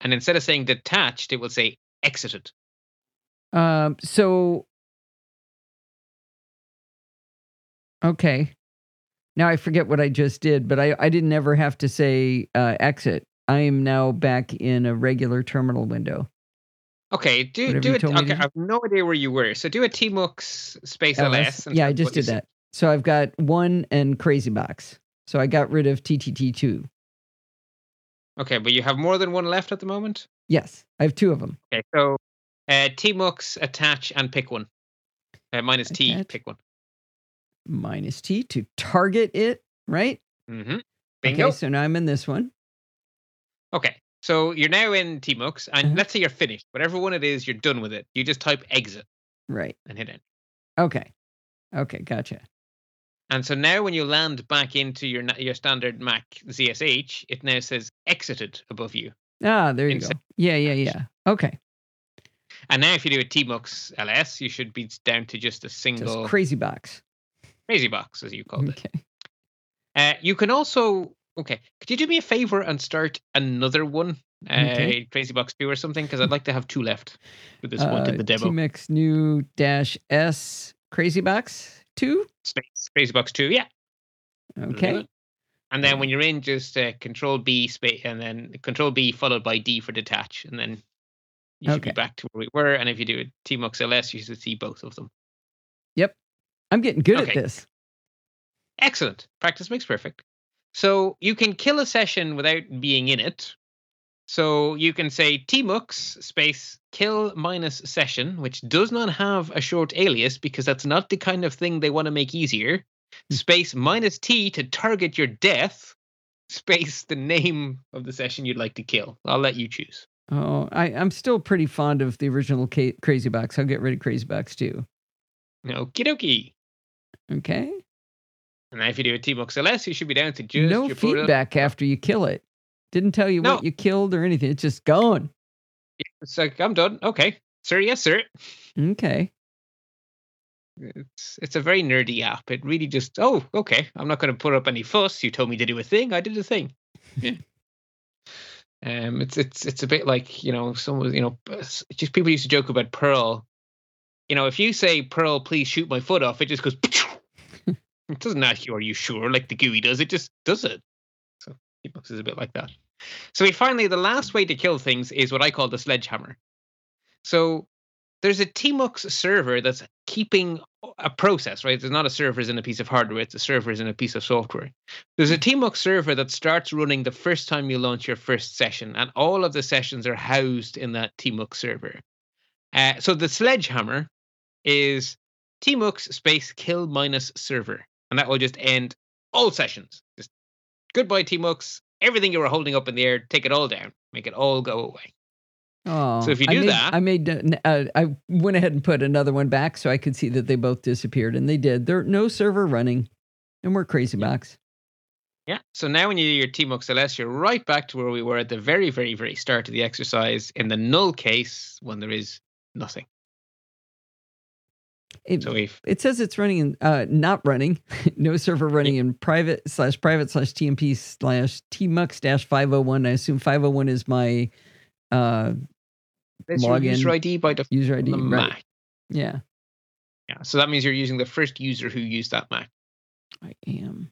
and instead of saying detached, it will say exited. Um, so okay. Now I forget what I just did, but I, I didn't ever have to say uh, exit. I am now back in a regular terminal window. Okay, do Whatever do it. Okay, I have no idea where you were. So do a tmux space LS. ls. Yeah, I just did that. So I've got one and Crazy Box. So I got rid of TTT2. Okay, but you have more than one left at the moment. Yes, I have two of them. Okay, so uh, tmux attach and pick one. Uh, minus t, Attach. pick one. Minus T to target it, right? Mm-hmm. Bingo. Okay, so now I'm in this one. Okay, so you're now in tmux, and Uh-huh. let's say you're finished. Whatever one it is, you're done with it. You just type exit Right. and hit enter. Okay. Okay, gotcha. And so now, when you land back into your your standard Mac ZSH, it now says exited above you. Ah, there you go. Yeah, yeah, yeah. Okay. And now if you do a TMUX LS, you should be down to just a Just single crazy box. crazy box, as you called it. Okay. Uh, you can also okay. Could you do me a favor and start another one, uh, Crazy Box Two or something? Because I'd like to have two left with this one Uh, in the demo. TMUX new dash S crazy box two. Space Crazy Box Two, yeah. Okay. And then when you're in, just uh, Control B space, and then Control B followed by D for detach, and then you should Okay. be back to where we were. And if you do a TMUX LS, you should see both of them. Yep. I'm getting good Okay. at this. Excellent. Practice makes perfect. So you can kill a session without being in it. So you can say tmux space kill minus session, which does not have a short alias because that's not the kind of thing they want to make easier. Hmm. Space minus t to target your death. Space the name of the session you'd like to kill. I'll let you choose. Oh, I, I'm still pretty fond of the original Ca- Crazy Box. I'll get rid of Crazy Box too. Okie dokie. Okay. And if you do a tmux ls, you should be down to just no feedback after you kill it. Didn't tell you No. what you killed or anything. It's just gone. It's like I'm done. Okay, sir. Yes, sir. Okay. It's it's a very nerdy app. It really just oh okay. I'm not going to put up any fuss. You told me to do a thing. I did a thing. Yeah. um, it's it's it's a bit like you know some you know just people used to joke about Perl. You know, if you say Perl, please shoot my foot off, it just goes. it doesn't ask you, are you sure? Like the GUI does. It just does it. So Ebooks is a bit like that. So we finally the last way to kill things is what I call the sledgehammer. So there's a TMUX server that's keeping a process, right? There's not a server is in a piece of hardware, it's a server is in a piece of software. There's a TMUX server that starts running the first time you launch your first session, and all of the sessions are housed in that TMUX server. Uh, so the sledgehammer is TMUX space kill minus server, and that will just end all sessions. Just goodbye, TMUX. Everything you were holding up in the air, take it all down, make it all go away. Oh, so if you I do made, that- I made. uh, I went ahead and put another one back so I could see that they both disappeared, and they did. There no server running, and we're Crazy Box. Yeah. So now when you do your TMUX LS, you're right back to where we were at the very, very, very start of the exercise in the null case when there is nothing. It, So if it says it's running in uh not running no server running in private slash private slash tmp slash tmux dash 501 i assume 501 is my uh login user ID by default user id right Mac. yeah Yeah. So that means you're using the first user who used that Mac. i am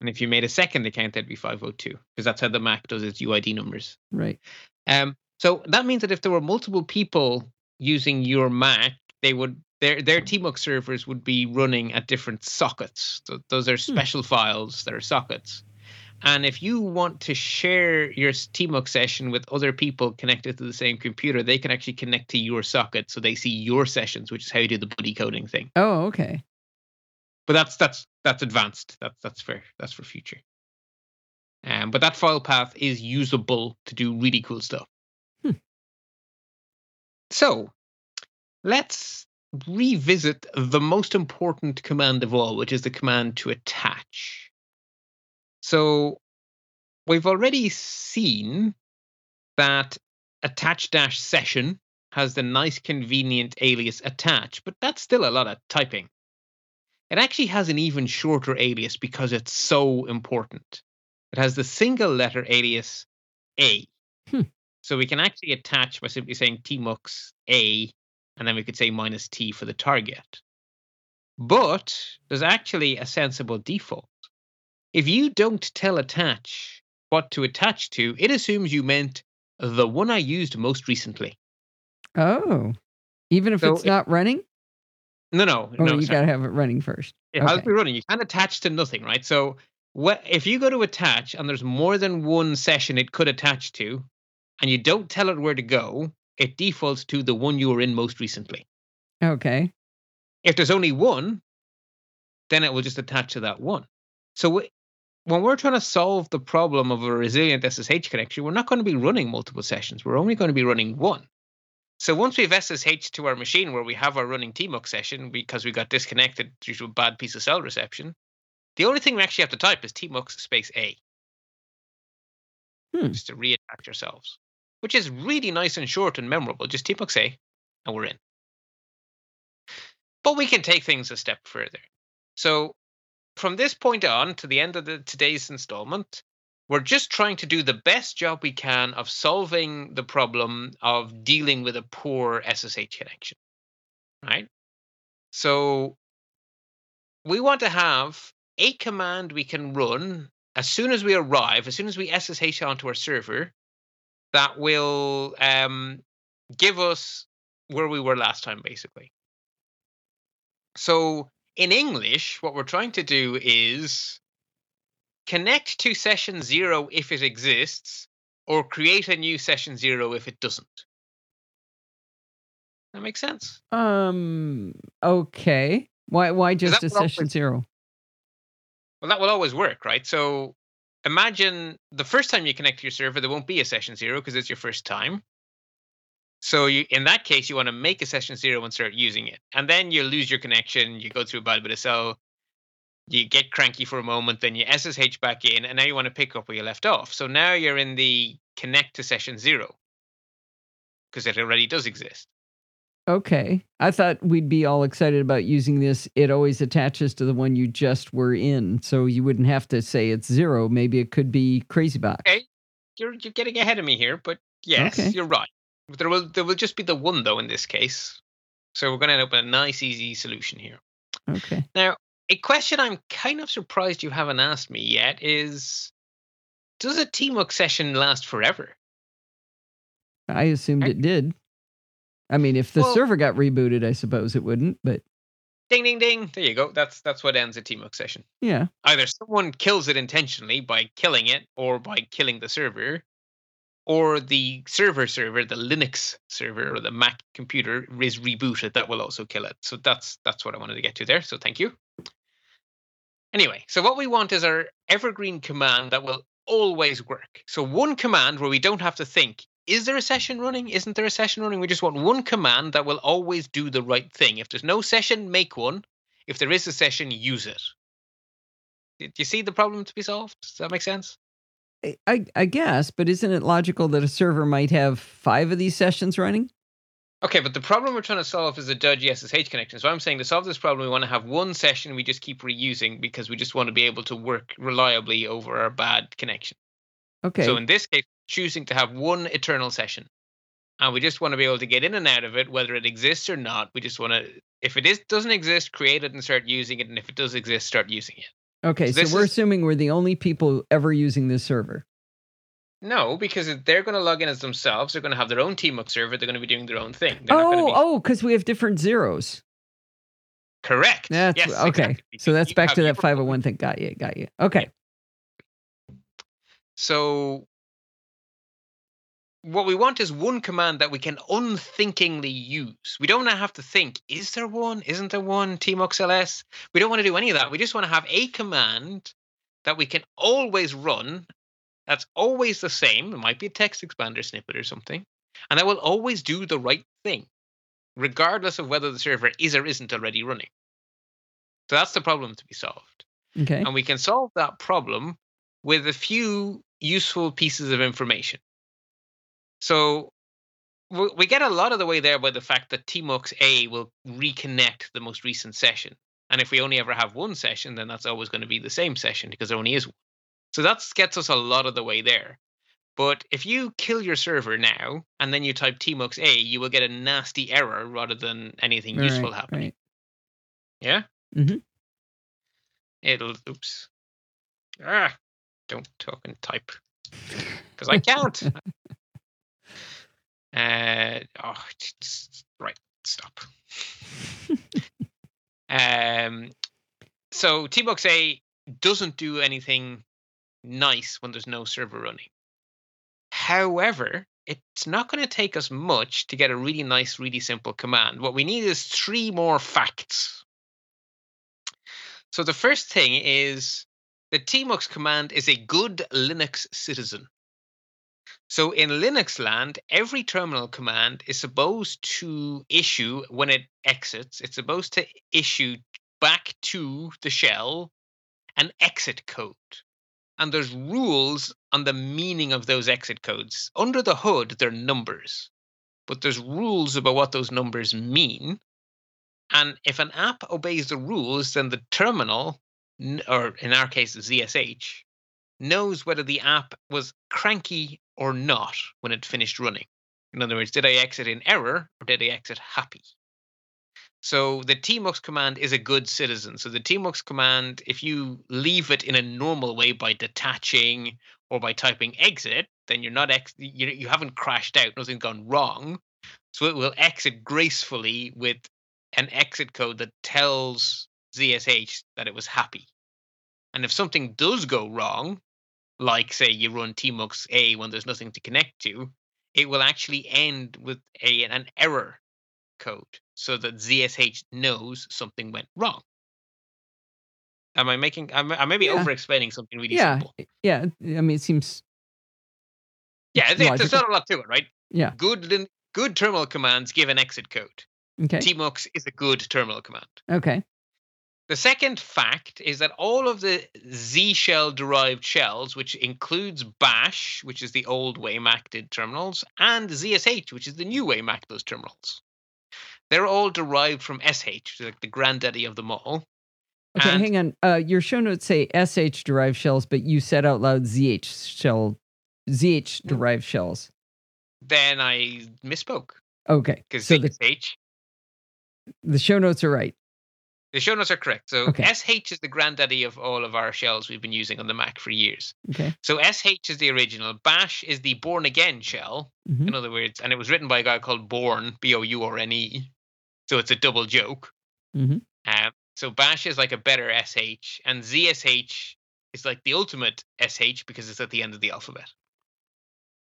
And if you made a second account, that'd be 502 because that's how the Mac does its UID numbers. right Um, so that means that if there were multiple people using your Mac, they would their their TMUX servers would be running at different sockets. So those are special files that are sockets. And if you want to share your TMUX session with other people connected to the same computer, they can actually connect to your socket, so they see your sessions, which is how you do the buddy coding thing. oh okay But that's that's that's advanced. That's that's for that's for future. Um, but that file path is usable to do really cool stuff. Hmm. So let's revisit the most important command of all, which is the command to attach. So we've already seen that attach dash session has the nice convenient alias attach, but that's still a lot of typing. It actually has an even shorter alias because it's so important. It has the single letter alias A. Hmm. So we can actually attach by simply saying tmux A, and then we could say minus T for the target. But there's actually a sensible default. If you don't tell attach what to attach to, it assumes you meant the one I used most recently. oh even if So it's it- not running No, no, oh no. you sorry. gotta have it running first It has to be running. You can't attach to nothing, right? So what if you go to attach and there's more than one session it could attach to, and you don't tell it where to go, it defaults to the one you were in most recently. okay If there's only one, then it will just attach to that one. So wh- when we're trying to solve the problem of a resilient SSH connection, we're not going to be running multiple sessions. We're only going to be running one. So once we've SSH to our machine where we have our running TMUX session because we got disconnected due to a bad piece of cell reception, the only thing we actually have to type is TMUX space A. Hmm. Just to reattach ourselves, which is really nice and short and memorable. Just TMUX A. Eh, and we're in. But we can take things a step further. So from this point on to the end of the, today's installment, we're just trying to do the best job we can of solving the problem of dealing with a poor SSH connection. Right? So we want to have a command we can run as soon as we arrive, as soon as we SSH onto our server, that will um, give us where we were last time, basically. So in English, what we're trying to do is connect to session zero if it exists, or create a new session zero if it doesn't. That makes sense. Um. Okay. Why? Why just a session always, zero? Well, that will always work, right? So imagine the first time you connect to your server, there won't be a session zero because it's your first time. So you, in that case, you want to make a session zero and start using it, and then you lose your connection. You go through a bad bit of cell. You get cranky for a moment, then you SSH back in, and now you want to pick up where you left off. So now you're in the connect to session zero because it already does exist. Okay. I thought we'd be all excited about using this. It always attaches to the one you just were in. So you wouldn't have to say it's zero. Maybe it could be crazy box. Okay. You're you're getting ahead of me here, but yes, okay. you're right. There will there will just be the one though in this case. So we're gonna end up with a nice easy solution here. Okay. Now, a question I'm kind of surprised you haven't asked me yet is does a tmux session last forever? I assumed it did. I mean, if the well, server got rebooted, I suppose it wouldn't, but ding ding ding. There you go. That's that's what ends a TMUX session. Yeah. Either someone kills it intentionally by killing it or by killing the server, or the server server, the Linux server or the Mac computer is rebooted. That will also kill it. So that's that's what I wanted to get to there. So thank you. Anyway, so what we want is our evergreen command that will always work. So one command where we don't have to think, is there a session running? Isn't there a session running? We just want one command that will always do the right thing. If there's no session, make one. If there is a session, use it. Do you see the problem to be solved? Does that make sense? I, I guess, but isn't it logical that a server might have five of these sessions running? Okay, but the problem we're trying to solve is a dodgy SSH connection. So I'm saying to solve this problem, we want to have one session we just keep reusing because we just want to be able to work reliably over our bad connection. Okay. So in this case, choosing to have one eternal session. And we just want to be able to get in and out of it, whether it exists or not. We just want to, if it is doesn't exist, create it and start using it. And if it does exist, start using it. Okay, so, so we're is, assuming we're the only people ever using this server. No, because they're going to log in as themselves. They're going to have their own TMUX server. They're going to be doing their own thing. They're oh, be... oh, because we have different zeros. Correct. That's yes, okay. Exactly. So that's you back to that 501 thing. Got you. Got you. Okay. So what we want is one command that we can unthinkingly use. We don't have to think, is there one? Isn't there one? TMUXLS? We don't want to do any of that. We just want to have a command that we can always run that's always the same. It might be a text expander snippet or something. And that will always do the right thing, regardless of whether the server is or isn't already running. So that's the problem to be solved. Okay. And we can solve that problem with a few useful pieces of information. So we get a lot of the way there by the fact that TMUX A will reconnect the most recent session. And if we only ever have one session, then that's always going to be the same session because there only is one. So that gets us a lot of the way there. But if you kill your server now and then you type tmux a, you will get a nasty error rather than anything right, useful happening. Right. Yeah. Mm-hmm. It'll. Oops. Ah, don't talk and type because I can't. uh, oh, right. Stop. um. So tmux a doesn't do anything nice when there's no server running. However, it's not going to take us much to get a really nice, really simple command. What we need is three more facts. So the first thing is the tmux command is a good Linux citizen. So in Linux land, every terminal command is supposed to issue when it exits, it's supposed to issue back to the shell an exit code and there's rules on the meaning of those exit codes. Under the hood, they're numbers. but there's rules about what those numbers mean. And if an app obeys the rules, then the terminal, or in our case, ZSH, knows whether the app was cranky or not when it finished running. In other words, did I exit in error or did I exit happy? So the tmux command is a good citizen. So the tmux command, if you leave it in a normal way by detaching or by typing exit, then you're not ex- you, you haven't crashed out, nothing's gone wrong. So it will exit gracefully with an exit code that tells ZSH that it was happy. And if something does go wrong, like say you run tmux a when there's nothing to connect to, it will actually end with a an error code so that ZSH knows something went wrong. Am I making? I'm, I may be yeah. over explaining something really yeah. simple. Yeah, I mean, it seems. Yeah, there's not a lot to it, right? Yeah. Good, good terminal commands give an exit code. Okay. tmux is a good terminal command. Okay. The second fact is that all of the Z shell derived shells, which includes Bash, which is the old way Mac did terminals, and ZSH, which is the new way Mac does terminals, they're all derived from SH, like the granddaddy of them all. Okay, and hang on. Uh, your show notes say SH derived shells, but you said out loud ZH shell, ZH hmm. derived shells. Then I misspoke. Okay, because so ZH. The, the show notes are right. The show notes are correct. So okay. SH is the granddaddy of all of our shells we've been using on the Mac for years. Okay. So SH is the original. Bash is the born again shell. Mm-hmm. In other words, and it was written by a guy called Bourne, B O U R N E. So it's a double joke. Mm-hmm. Um, so Bash is like a better SH, and ZSH is like the ultimate SH because it's at the end of the alphabet.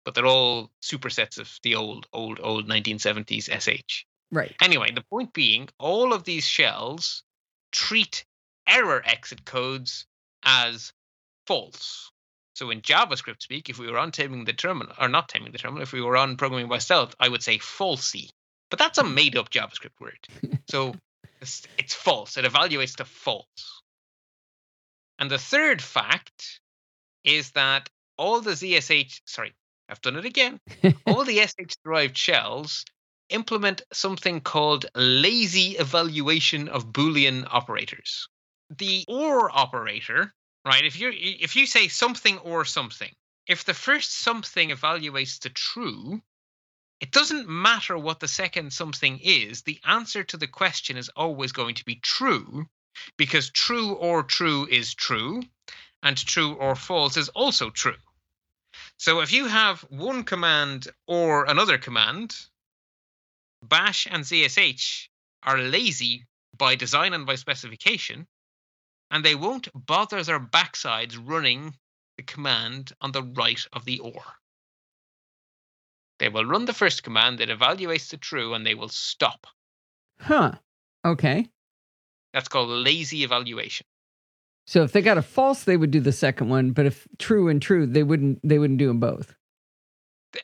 But they're all supersets of the old, old, old 1970s SH. Right. Anyway, the point being, all of these shells treat error exit codes as false. So in JavaScript speak, if we were on taming the terminal, or not taming the terminal, if we were on programming by stealth, I would say falsy. But that's a hmm. made up JavaScript word. So it's, it's false. It evaluates to false. And the third fact is that all the ZSH, sorry, I've done it again. all the SH derived shells implement something called lazy evaluation of Boolean operators. The or operator, right? If you if you say something or something, if the first something evaluates to true, it doesn't matter what the second something is, the answer to the question is always going to be true because true or true is true and true or false is also true. So if you have one command or another command, Bash and ZSH are lazy by design and by specification, and they won't bother their backsides running the command on the right of the OR. They will run the first command that evaluates the true and they will stop. Huh. Okay. That's called lazy evaluation. So if they got a false, they would do the second one, but if true and true, they wouldn't they wouldn't do them both.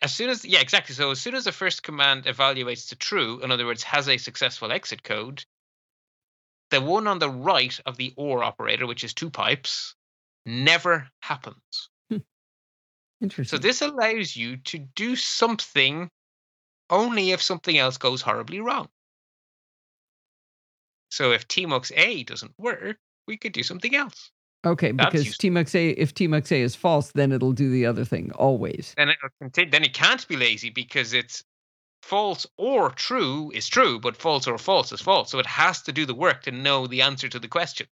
As soon as yeah, exactly. So as soon as the first command evaluates to true, in other words, has a successful exit code, the one on the right of the OR operator, which is two pipes, never happens. Hmm. Interesting. So this allows you to do something only if something else goes horribly wrong. So if tmux A doesn't work, we could do something else. Okay, That's because A, if tmux A is false, then it'll do the other thing always. Then it, uh, then it can't be lazy because it's false or true is true, but false or false is false. So it has to do the work to know the answer to the question.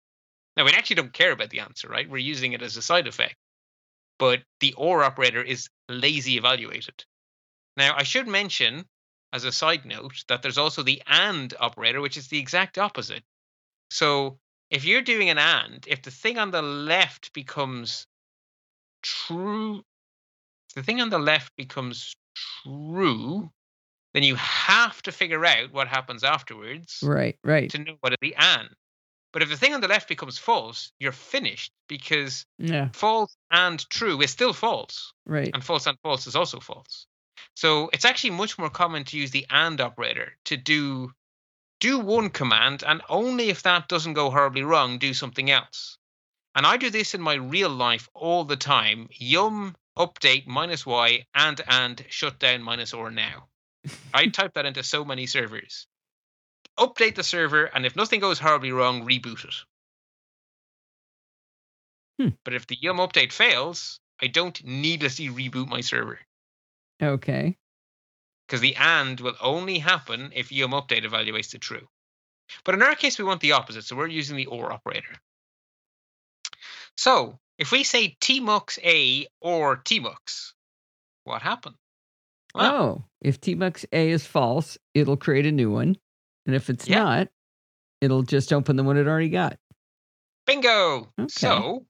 Now we actually don't care about the answer, right? We're using it as a side effect but the OR operator is lazy evaluated. Now, I should mention, as a side note, that there's also the AND operator, which is the exact opposite. So if you're doing an AND, if the thing on the left becomes true, the thing on the left becomes true, then you have to figure out what happens afterwards. Right, right. To know what is the AND. But if the thing on the left becomes false, you're finished because yeah. false and true is still false. Right. And false and false is also false. So it's actually much more common to use the and operator to do do one command and only if that doesn't go horribly wrong, do something else. And I do this in my real life all the time. Yum update minus y and and shutdown minus or now. I type that into so many servers. Update the server, and if nothing goes horribly wrong, reboot it. Hmm. But if the yum update fails, I don't needlessly reboot my server Okay. Because the and will only happen if yum update evaluates to true. But in our case, we want the opposite, so we're using the or operator. So if we say tmux a or tmux, what happened? Well, Oh, if tmux A is false, it'll create a new one. And if it's Yeah. not, it'll just open the one it already got. Bingo! Okay. So,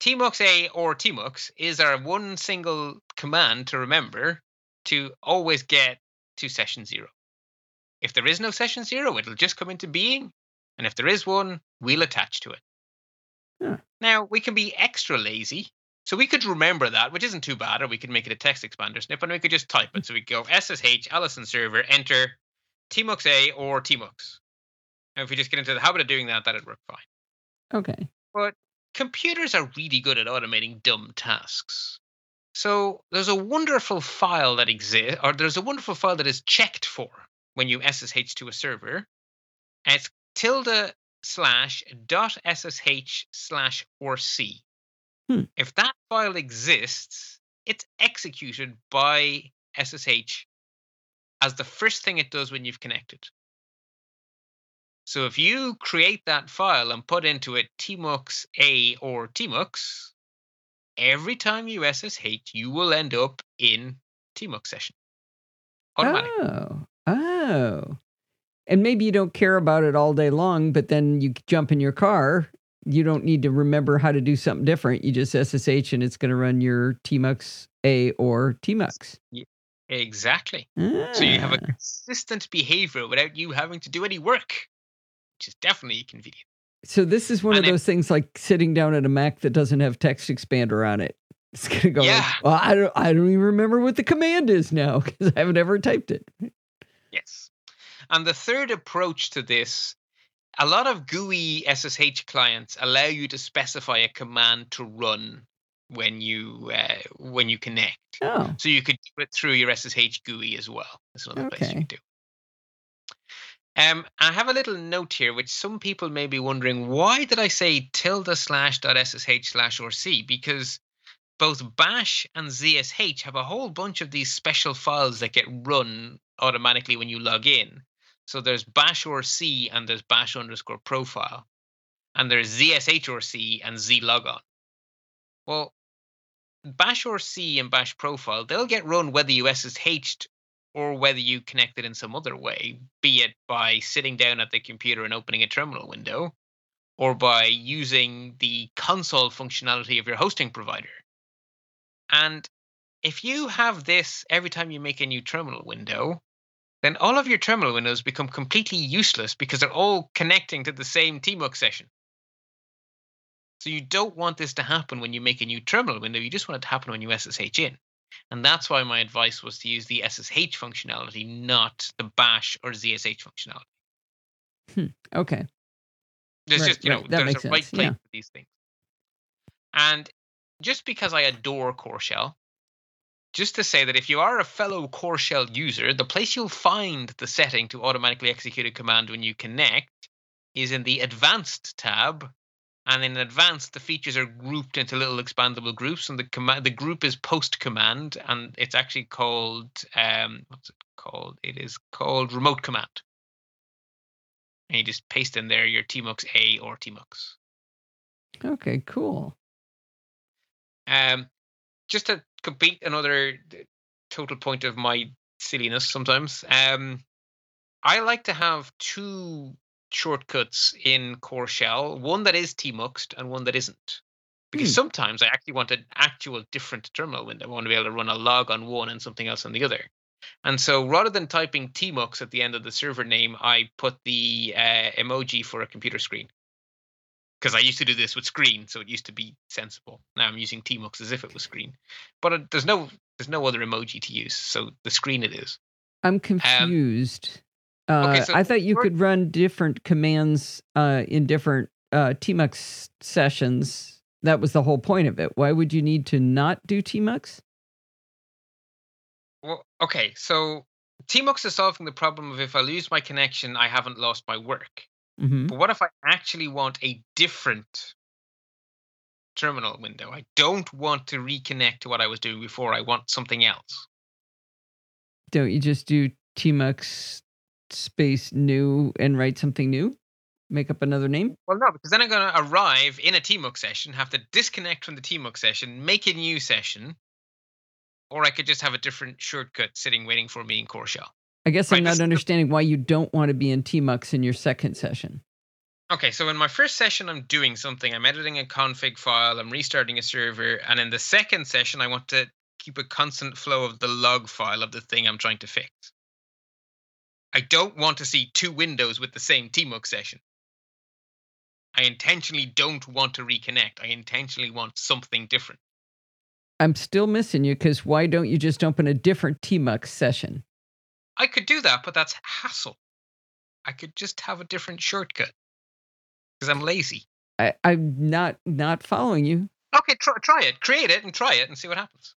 tmux a or tmux is our one single command to remember to always get to session zero. If there is no session zero, it'll just come into being. And if there is one, we'll attach to it. Huh. Now, we can be extra lazy. So we could remember that, which isn't too bad, or we could make it a text expander snip and we could just type it. So we go SSH, Allison server, enter tmux a or tmux. And if we just get into the habit of doing that, that'd work fine Okay. But computers are really good at automating dumb tasks. So there's a wonderful file that exists, or there's a wonderful file that is checked for when you SSH to a server. And it's tilde slash dot SSH slash rc. Hmm. If that file exists, it's executed by SSH as the first thing it does when you've connected. So if you create that file and put into it tmux a or tmux, every time you SSH, you will end up in tmux session. Automatic. Oh. Oh. And maybe you don't care about it all day long, but then you jump in your car. You don't need to remember how to do something different. You just SSH and it's going to run your tmux A or tmux. Exactly. So you have a Ah. consistent behavior without you having to do any work, which is definitely convenient. So this is one of And it- those things like sitting down at a Mac that doesn't have text expander on it. It's gonna go. like, Yeah. well, I don't. I don't even remember what the command is now because I haven't ever typed it. Yes. And the third approach to this, a lot of GUI SSH clients allow you to specify a command to run when you uh, when you connect. Oh, So you could do it through your SSH GUI as well. That's another place you Okay. can do. Um, I have a little note here, which some people may be wondering: why did I say tilde slash dot ssh slash rc? Because both Bash and ZSH have a whole bunch of these special files that get run automatically when you log in. So there's Bash rc and there's Bash underscore profile, and there's ZSH rc and Z. Well, Bash rc and Bash profile, they'll get run whether you SSH'd or whether you connect it in some other way, be it by sitting down at the computer and opening a terminal window, or by using the console functionality of your hosting provider. And if you have this every time you make a new terminal window, then all of your terminal windows become completely useless because they're all connecting to the same tmux session. So you don't want this to happen when you make a new terminal window. You just want it to happen when you SSH in. And that's why my advice was to use the SSH functionality, not the bash or ZSH functionality. Hmm, okay. There's Right, just, you know, that there's a right sense, place yeah. for these things. And just because I adore Core Shell, just to say that if you are a fellow Core Shell user, the place you'll find the setting to automatically execute a command when you connect is in the Advanced tab. And in Advanced, the features are grouped into little expandable groups, and the command, the group is Post Command, and it's actually called um, what's it called? It is called Remote Command. And you just paste in there your tmux a or tmux. Okay. Cool. Um, just to complete another total point of my silliness sometimes, um, I like to have two shortcuts in Core Shell, one that is tmuxed and one that isn't. Because Hmm. sometimes I actually want an actual different terminal window. I want to be able to run a log on one and something else on the other. And so rather than typing tmux at the end of the server name, I put the uh, emoji for a computer screen because I used to do this with screen, so it used to be sensible. Now I'm using tmux as if it was screen, but it, there's no there's no other emoji to use, so the screen it is. I'm confused. Uh, okay, so I thought you could run different commands uh, in different uh, tmux sessions. That was the whole point of it. Why would you need to not do tmux? Well, okay, so Tmux is solving the problem of if I lose my connection, I haven't lost my work. hmm But what if I actually want a different terminal window? I don't want to reconnect to what I was doing before. I want something else. Don't you just do tmux space new and write something new? Make up another name? Well, no, because then I'm going to arrive in a Tmux session, have to disconnect from the Tmux session, make a new session, or I could just have a different shortcut sitting waiting for me in Core Shell. I guess Right, I'm not understanding why you don't want to be in tmux in your second session. Okay, so in my first session, I'm doing something. I'm editing a config file, I'm restarting a server, and in the second session, I want to keep a constant flow of the log file of the thing I'm trying to fix. I don't want to see two windows with the same Tmux session. I intentionally don't want to reconnect. I intentionally want something different. I'm still missing you because why don't you just open a different tmux session? I could do that, but that's hassle. I could just have a different shortcut because I'm lazy. I, I'm not not following you. Okay, try, try it. Create it and try it and see what happens.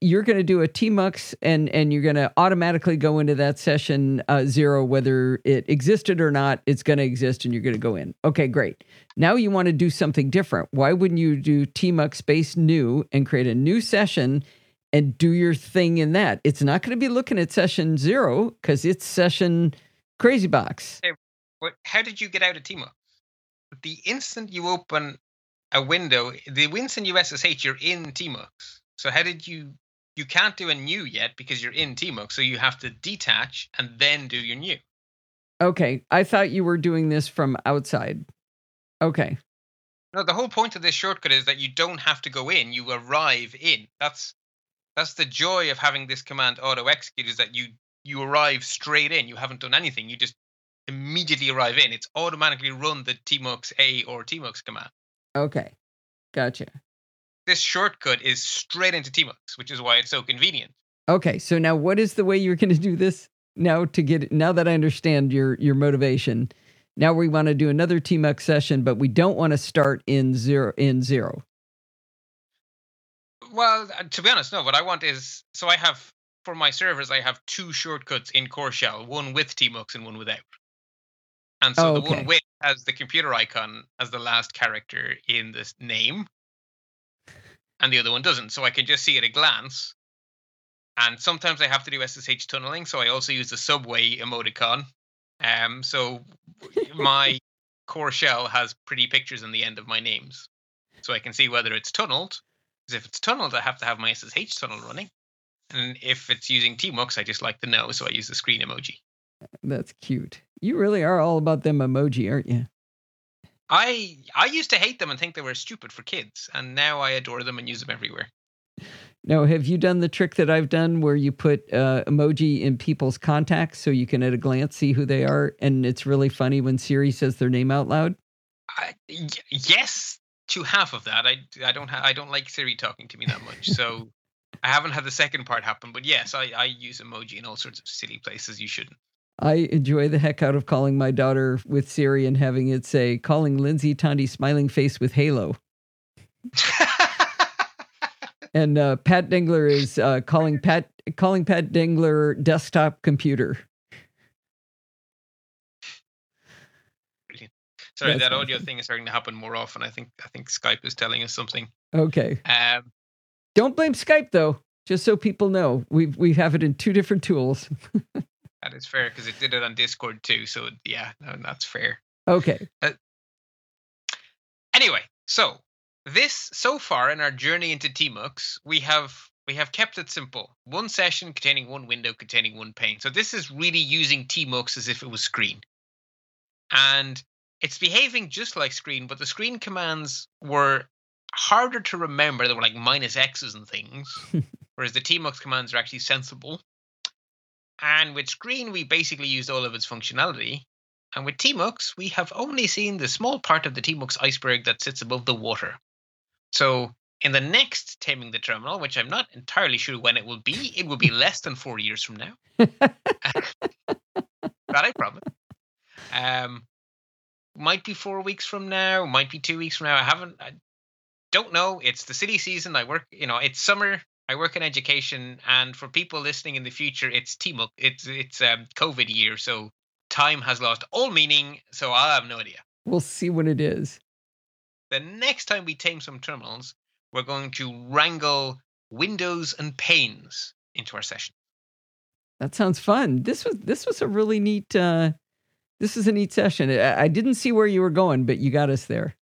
You're going to do a tmux and and you're going to automatically go into that session uh, zero whether it existed or not. It's going to exist and you're going to go in. Okay, great. Now you want to do something different. Why wouldn't you do tmux space new and create a new session and do your thing in that? It's not going to be looking at session zero because it's session crazy box. But how did you get out of Tmux? The instant you open a window, the instant you SSH, you're in Tmux. So how did you? You can't do a new yet because you're in Tmux. So you have to detach and then do your new. Okay, I thought you were doing this from outside. Okay. No, the whole point of this shortcut is that you don't have to go in. You arrive in. That's that's the joy of having this command auto execute is that you you arrive straight in. You haven't done anything. You just immediately arrive in. It's automatically run the tmux a or tmux command. Okay. Gotcha. This shortcut is straight into tmux, which is why it's so convenient. Okay, so now what is the way you're going to do this now to get now that I understand your your motivation? Now we want to do another TMUX session, but we don't want to start in zero in zero. Well, uh, to be honest, no. What I want is so I have for my servers, I have two shortcuts in Core Shell, one with tmux and one without. And so Oh, the one with has the computer icon as the last character in this name, and the other one doesn't. So I can just see at a glance. And sometimes I have to do SSH tunneling, so I also use the subway emoticon. Um, so my core shell has pretty pictures in the end of my names, so I can see whether it's tunneled. Because if it's tunneled, I have to have my SSH tunnel running. And if it's using tmux, I just like to know, so I use the screen emoji. That's cute. You really are all about them emoji, aren't you? I I used to hate them and think they were stupid for kids, and now I adore them and use them everywhere. Now, have you done the trick that I've done where you put uh, emoji in people's contacts so you can at a glance see who they are? And it's really funny when Siri says their name out loud. I, y- yes, to half of that. I I don't ha- I don't like Siri talking to me that much, so I haven't had the second part happen. But yes, I I use emoji in all sorts of silly places. You shouldn't. I enjoy the heck out of calling my daughter with Siri and having it say, calling Lindsay Tandy smiling face with Halo. And uh, Pat Dingler is uh, calling Pat calling Pat Dingler desktop computer. Sorry, That's that audio thing is starting to happen more often. I think I think Skype is telling us something. Okay. Um, Don't blame Skype though. Just so people know, we we have it in two different tools. that is fair because it did it on Discord too. So yeah, no, that's fair. Okay. Uh, anyway, so this so far in our journey into Tmux, we have we have kept it simple. One session containing one window containing one pane. So this is really using Tmux as if it was screen. And it's behaving just like screen, but the screen commands were harder to remember. They were like minus X's and things. whereas the Tmux commands are actually sensible. And with screen, we basically used all of its functionality. And with Tmux, we have only seen the small part of the Tmux iceberg that sits above the water. So in the next Taming the Terminal, which I'm not entirely sure when it will be, it will be less than four years from now. that I promise. Um, might be four weeks from now, might be two weeks from now. I haven't, I don't know. It's the city season. I work, you know, it's summer. I work in education, and for people listening in the future, it's TMUC. It's it's um, COVID year, so time has lost all meaning. So I have no idea. We'll see what it is. The next time we tame some terminals, we're going to wrangle windows and panes into our session. That sounds fun. This was this was a really neat. Uh, this is a neat session. I, I didn't see where you were going, but you got us there.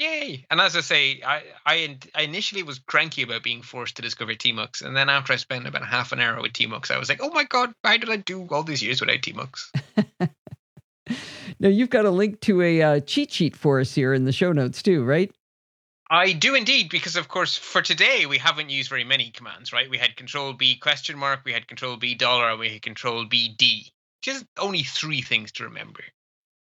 Yay! And as I say, I, I, I initially was cranky about being forced to discover TMUX, and then after I spent about half an hour with TMUX, I was like, oh my god, why did I do all these years without TMUX? now you've got a link to a uh, cheat sheet for us here in the show notes too, right? I do indeed, because of course for today we haven't used very many commands, right? We had Control B question mark, we had Control B dollar, we had Control B D. Just only three things to remember,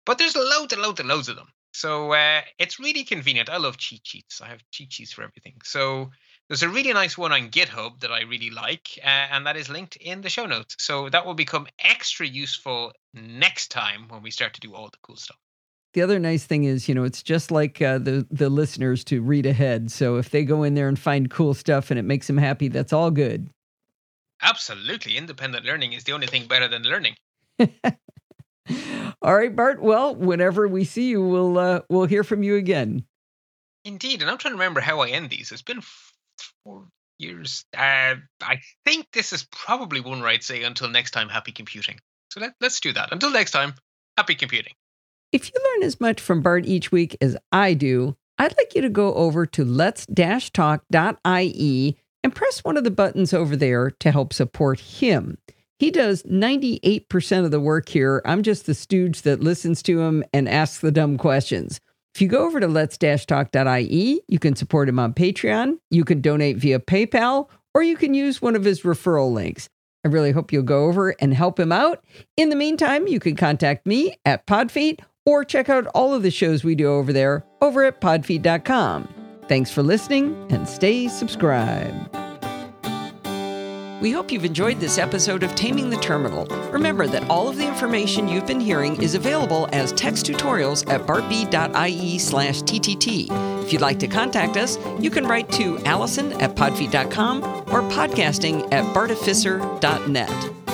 but there's loads and loads and loads of them. So uh, it's really convenient. I love cheat sheets. I have cheat sheets for everything. So there's a really nice one on GitHub that I really like, uh, and that is linked in the show notes. So that will become extra useful next time when we start to do all the cool stuff. The other nice thing is, you know, it's just like uh, the the listeners to read ahead. So if they go in there and find cool stuff and it makes them happy, that's all good. Absolutely, independent learning is the only thing better than learning. All right, Bart. Well, whenever we see you, we'll uh, we'll hear from you again. Indeed, and I'm trying to remember how I end these. It's been four years. Uh, I think this is probably one where I'd say until next time, happy computing. So let, let's do that. Until next time, happy computing. If you learn as much from Bart each week as I do, I'd like you to go over to let's-talk.ie and press one of the buttons over there to help support him. He does 98% of the work here. I'm just the stooge that listens to him and asks the dumb questions. If you go over to let's-talk.ie, you can support him on Patreon, you can donate via PayPal, or you can use one of his referral links. I really hope you'll go over and help him out. In the meantime, you can contact me at Podfeet or check out all of the shows we do over there over at podfeet.com. Thanks for listening and stay subscribed. We hope you've enjoyed this episode of Taming the Terminal. Remember that all of the information you've been hearing is available as text tutorials at bartb.ie slash TTT. If you'd like to contact us, you can write to Allison at podfeet.com or podcasting at bartificer.net.